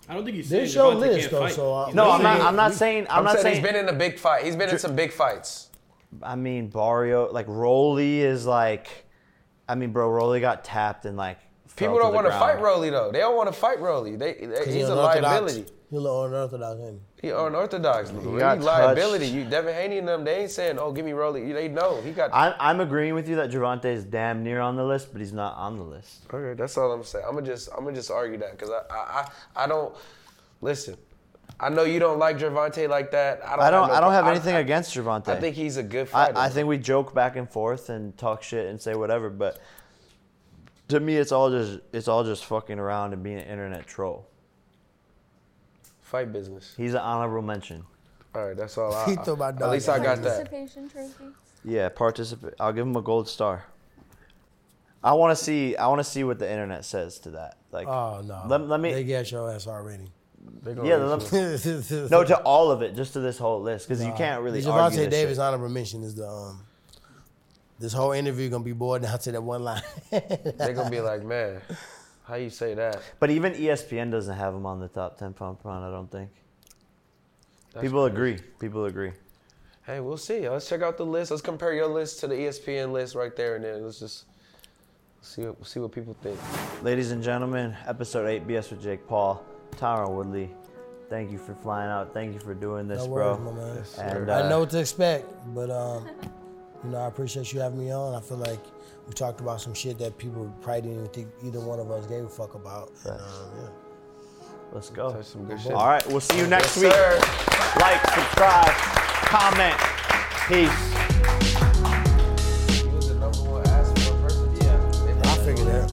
I don't think he's This saying your Javante list, can't though, fight. so, uh, No, I'm not. I'm not saying. I'm, I'm, not saying, saying. he's been in a big fight. He's been in some big fights. I mean, Barrio, like Rolly is like. I mean, bro, Rolly got tapped and like. fell People don't want to fight Rolly though. They don't want to fight Rolly. They, they 'Cause he's he a liability. He a little unorthodox, ain't He unorthodox. He got liability. You Devin Haney and them, they ain't saying, "Oh, give me Rolly." They know he got. I'm, I'm agreeing with you that Javante is damn near on the list, but he's not on the list. Okay, that's all I'm saying. I'm gonna just I'm gonna just argue that because I, I I I don't listen. I know you don't like Gervonta like that. I don't. I don't. no I don't have anything I- against Javante. I think he's a good fighter. I, I think we joke back and forth and talk shit and say whatever, but to me, it's all just it's all just fucking around and being an internet troll. fight business. He's an honorable mention. All right, that's all. I, He threw my at least I got that. Participation trophy. Yeah, participate. I'll give him a gold star. I want to see. I want to see what the internet says to that. Like, Oh no. Let, let me. They get your ass already. They gonna yeah, lose let no to all of it, just to this whole list, because you can't really The argue Javante this Davis shit. honorable mention is the um. This whole interview gonna be boiled down to that one line. They're gonna be like, man, how you say that? But even ESPN doesn't have him on the top ten pound per pound. I don't think. That's People crazy. agree. People agree. Hey, we'll see. Let's check out the list. Let's compare your list to the ESPN list right there, and then let's just see what see what people think. Ladies and gentlemen, episode 8 BS with Jake Paul, Tyron Woodley. Thank you for flying out. Thank you for doing this, No bro. worries, my man. And I uh, know what to expect, but um, you know, I appreciate you having me on. I feel like we talked about some shit that people probably didn't even think either one of us gave a fuck about. And, um, yeah. let's go. Touch some good shit. All right, we'll see you next Yes, week. sir. Like, subscribe. comment. Peace.